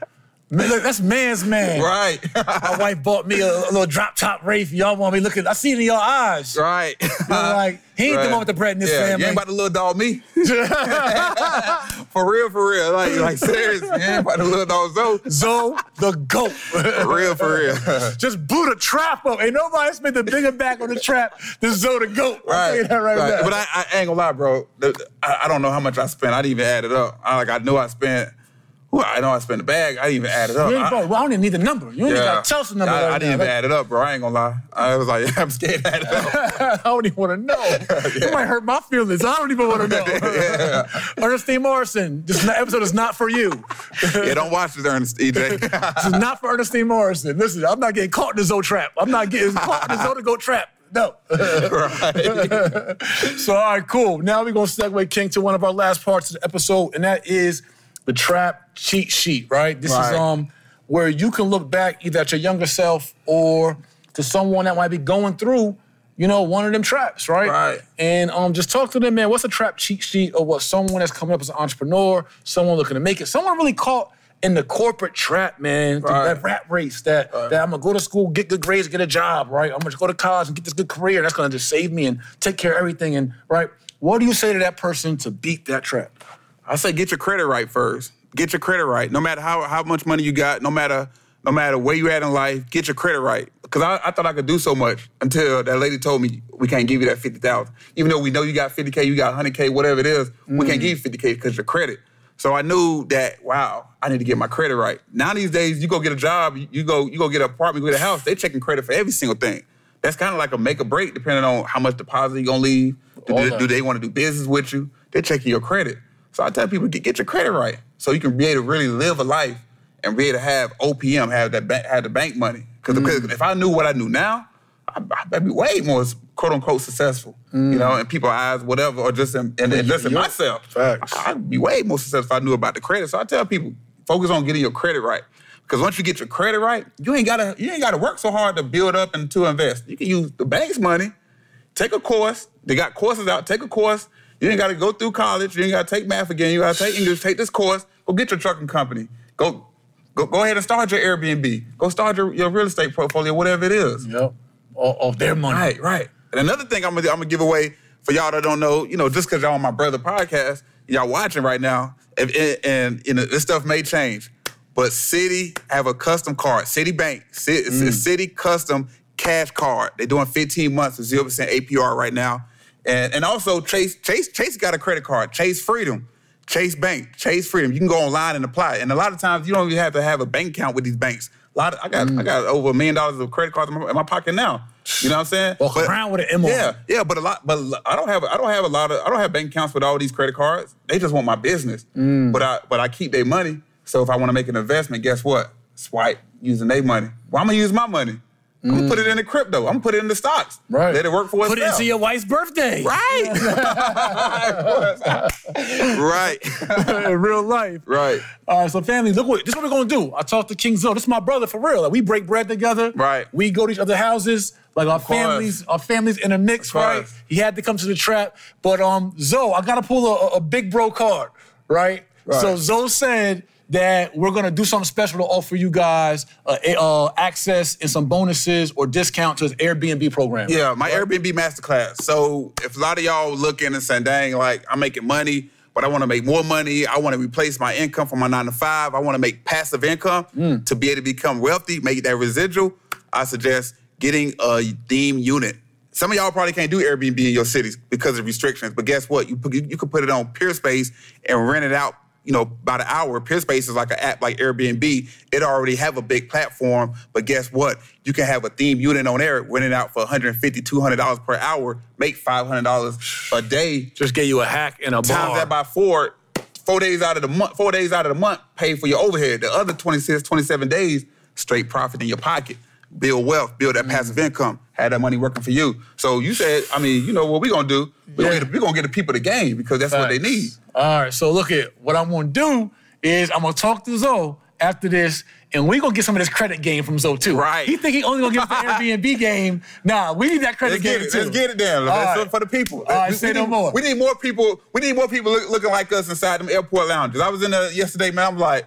Man, look, that's man's man. right, My wife bought me a, a little drop top Wraith. Y'all want me looking? I see it in your eyes. right. You're like, he ain't the one with the bread in his yeah, family. You ain't about to little dog me. for real, for real. Like, like serious. You ain't about to little dog Zoe. Zoe, the goat. For real, for real. Just blew the trap up. Ain't nobody spent the bigger back on the trap than Zoe the goat. You that right, now. But I, I ain't gonna lie, bro. The- the- I, I don't know how much I spent. I didn't even add it up. I like I knew I spent. Whew, I know I spent the bag. I didn't even add it up. you ain't, I- well, I don't even need the number. You ain't tell us the number. I, right I didn't now. even add it up, bro. I ain't gonna lie. I was like, I'm scared to add it up. I don't even want to know. It might hurt my feelings. I don't even want to know. Ernestine Morrison, this episode is not for you. yeah, don't watch this, Ernest EJ. This is not for Ernestine Morrison. Listen, I'm not getting caught in the Zoe trap. I'm not getting caught in the Zoe to go trap. No. so, all right, cool. Now we're going to segue, King, to one of our last parts of the episode, and that is the trap cheat sheet, right? This Right. is um where you can look back either at your younger self or to someone that might be going through, you know, one of them traps, right? Right. And um, just talk to them, man. What's a trap cheat sheet of what someone that's coming up as an entrepreneur, someone looking to make it, someone really caught in the corporate trap, man. Right. That rat race that, that I'm gonna go to school, get good grades, get a job, right? I'm gonna go to college and get this good career. And that's gonna just save me and take care of everything. And right, what do you say to that person to beat that trap? I say get your credit right first. Get your credit right. No matter how, how much money you got, no matter no matter where you at in life, get your credit right. Because I, I thought I could do so much until that lady told me we can't give you that fifty thousand. Even though we know you got fifty k, you got hundred k, whatever it is, we can't mm. give you fifty k because your credit. So I knew that wow, I need to get my credit right. Now these days, you go get a job, you, go you go get an apartment, you go get a house. They checking credit for every single thing. That's kind of like a make or break, depending on how much deposit you gonna leave. Do, do- do they want to do business with you? They're checking your credit. So I tell people get, get your credit right, so you can be able to really live a life and be able to have OPM, have that bank, have the bank money. Because Mm. if I knew what I knew now, I, I'd be way more quote unquote successful. You know, in people's eyes, whatever, or just in, and, just in Mm. Myself. Facts. I'd be way more successful if I knew about the credit. So I tell people focus on getting your credit right. Because once you get your credit right, you ain't gotta you ain't gotta work so hard to build up and to invest. You can use the bank's money take a course. They got courses out. Take a course. You ain't got to go through college. You ain't got to take math again. You got to take English. Take this course. Go get your trucking company. Go, go, go ahead and start your Airbnb. Go start your, your real estate portfolio, whatever it is. Yep. Of, of their money. Right, right. And another thing I'm gonna, I'm gonna give away for y'all that don't know, you know, just because y'all on my brother podcast, y'all watching right now, and, and, and, you know, this stuff may change, but Citi have a custom card, Citi Bank, Citi, it's mm. Citi custom cash card. They're doing 15 months with zero percent APR right now, and and also Chase Chase Chase got a credit card, Chase Freedom. Chase Bank, Chase Freedom. You can go online and apply. And a lot of times you don't even have to have a bank account with these banks. A lot of, I got I mm. got over a million dollars of credit cards in my, in my pocket now. You know what I'm saying? Walk around with an M. Yeah, yeah, but a lot, but I don't have, I don't have a lot of, I don't have bank accounts with all these credit cards. They just want my business, mm. but I, but I keep their money. So if I want to make an investment, guess what? Swipe using their money. Well, I'm gonna use my money. I'm gonna put it in the crypto. I'm gonna put it in the stocks. Right. Let it work for us. Put it into your wife's birthday. right. right. in real life. Right. All right, so family, look what this is what we're gonna do. I talked to King Zo. This is my brother for real. Like we break bread together. Right. We go to each other's houses. Like our families, our families in a mix, right? He had to come to the trap. But um, Zo, I gotta pull a, a big bro card, right? Right. So Zo said that we're gonna do something special to offer you guys uh, uh, access and some bonuses or discount to his Airbnb program. Yeah, my Airbnb masterclass. So if a lot of y'all looking and saying, dang, like I'm making money, but I want to make more money. I want to replace my income from my nine to five. I want to make passive income Mm. to be able to become wealthy, make that residual. I suggest getting a theme unit. Some of y'all probably can't do Airbnb in your cities because of restrictions, but guess what? You put, you, you can put it on PeerSpace and rent it out. You know, by the hour. PeerSpace is like an app like Airbnb. It already have a big platform, but guess what? You can have a theme unit on there, rent it out for 150 $200 per hour, make $500 a day Just get you a hack and a times bar. that by four, four days out of the month, four days out of the month, pay for your overhead. The other 26, 27 days, straight profit in your pocket. Build wealth, build that passive mm-hmm. income, have that money working for you. So you said, I mean, you know what we're gonna do? We're Yeah. gonna, get, we gonna get the people the game because that's what they need. All right, so look at what I'm gonna do is I'm gonna talk to Zoe after this, and we gonna get some of this credit game from Zoe too. Right. He think he only gonna give us the Airbnb game. Nah, we need that credit Let's game get it. too. Let's get it down. All Let's- right. For the people. All right, we, say we no need, more. We need more people. We need more people look, looking like us inside them airport lounges. I was in there yesterday, man. I'm like,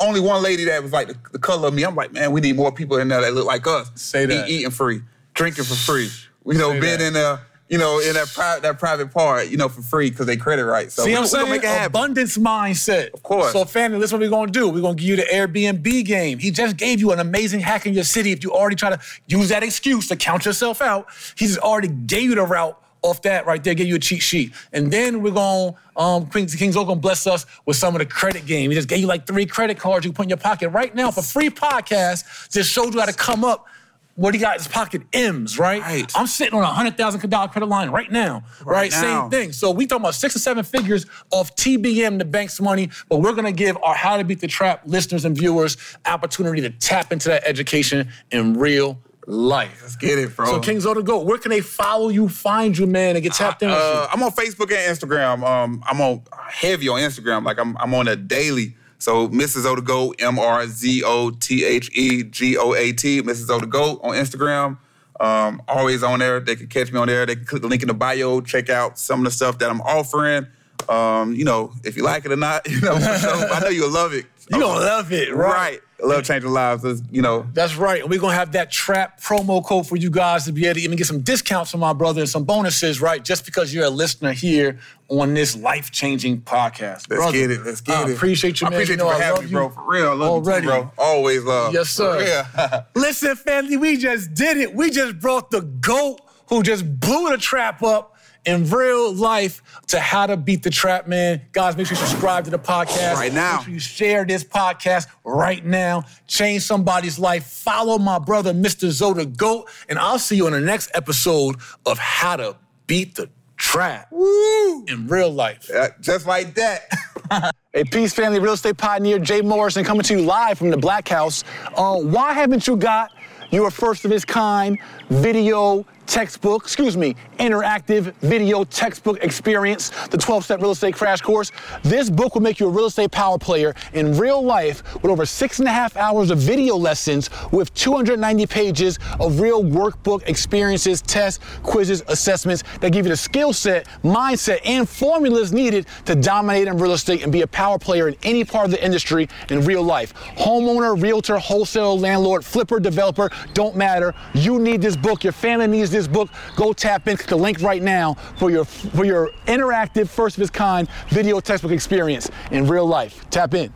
only one lady that was like the, the color of me. I'm like, man, we need more people in there that look like us. Say that. Eat, eating free, drinking for free. You know, Say being that. in there, you know, in that private that private part, you know, for free because they credit right. So See what I'm saying? make it happen. Abundance mindset. Of course. So, family, this is what we're gonna do. We're gonna give you the Airbnb game. He just gave you an amazing hack in your city. If you already try to use that excuse to count yourself out, he just already gave you the route off that right there, give you a cheat sheet. And then we're gonna, um, King, King Zo gonna bless us with some of the credit game. He just gave you like three credit cards you can put in your pocket right now for free podcast. Just showed you how to come up. What he got in his pocket, M's, right? Right. I'm sitting on a hundred thousand dollar credit line right now, right? now. Same thing. So we talking about six or seven figures of TBM, the bank's money, but we're gonna give our How to Beat the Trap listeners and viewers opportunity to tap into that education in real life. Let's get it, bro. So King Zoda Go, where can they follow you, find you, man, and get tapped in with Uh, you? I'm on Facebook and Instagram. Um, I'm on heavy on Instagram. Like I'm, I'm on a daily. So Mr. Zo the Goat, M R Z O T H E G O A T, Mr. Zo the Goat on Instagram. Um, always on there. They can catch me on there. They can click the link in the bio, check out some of the stuff that I'm offering. Um, you know, if you like it or not, you know, sure. I know you'll love it. You gonna love it, right? Right. Love changing lives. It's, you know, That's right. And we're gonna have that trap promo code for you guys to be able to even get some discounts from my brother and some bonuses, right? Just because you're a listener here on this life-changing podcast. let's Brother, get it. Let's get I it. appreciate you, I man. appreciate know you for I having me, bro. For real. I love already. you too, bro. Always love. Yes, sir. Listen, family, we just did it. We just brought the GOAT who just blew the trap up in real life to how to beat the trap, man. Guys, make sure you subscribe to the podcast. Right now. Make sure you share this podcast right now. Change somebody's life. Follow my brother, Mr. Zoda GOAT, and I'll see you on the next episode of How to Beat the Trap Woo! in real life. Uh, just like that. A Peace Family Real Estate Pioneer Jay Morrison coming to you live from the Black House. Uh, why haven't you got your first of its kind video textbook, excuse me, interactive video textbook experience, the 12 step real estate crash course? This book will make you a real estate power player in real life with over six and a half hours of video lessons with 290 pages of real workbook experiences, tests, quizzes, assessments that give you the skill set, mindset, and formulas needed to dominate in real estate and be a power player in any part of the industry in real life. Homeowner, realtor, wholesale, landlord, flipper, developer, don't matter. You need this book. Your family needs this book. Go tap in, click the link right now for your for your interactive, first of its kind video textbook experience in real life. Tap in.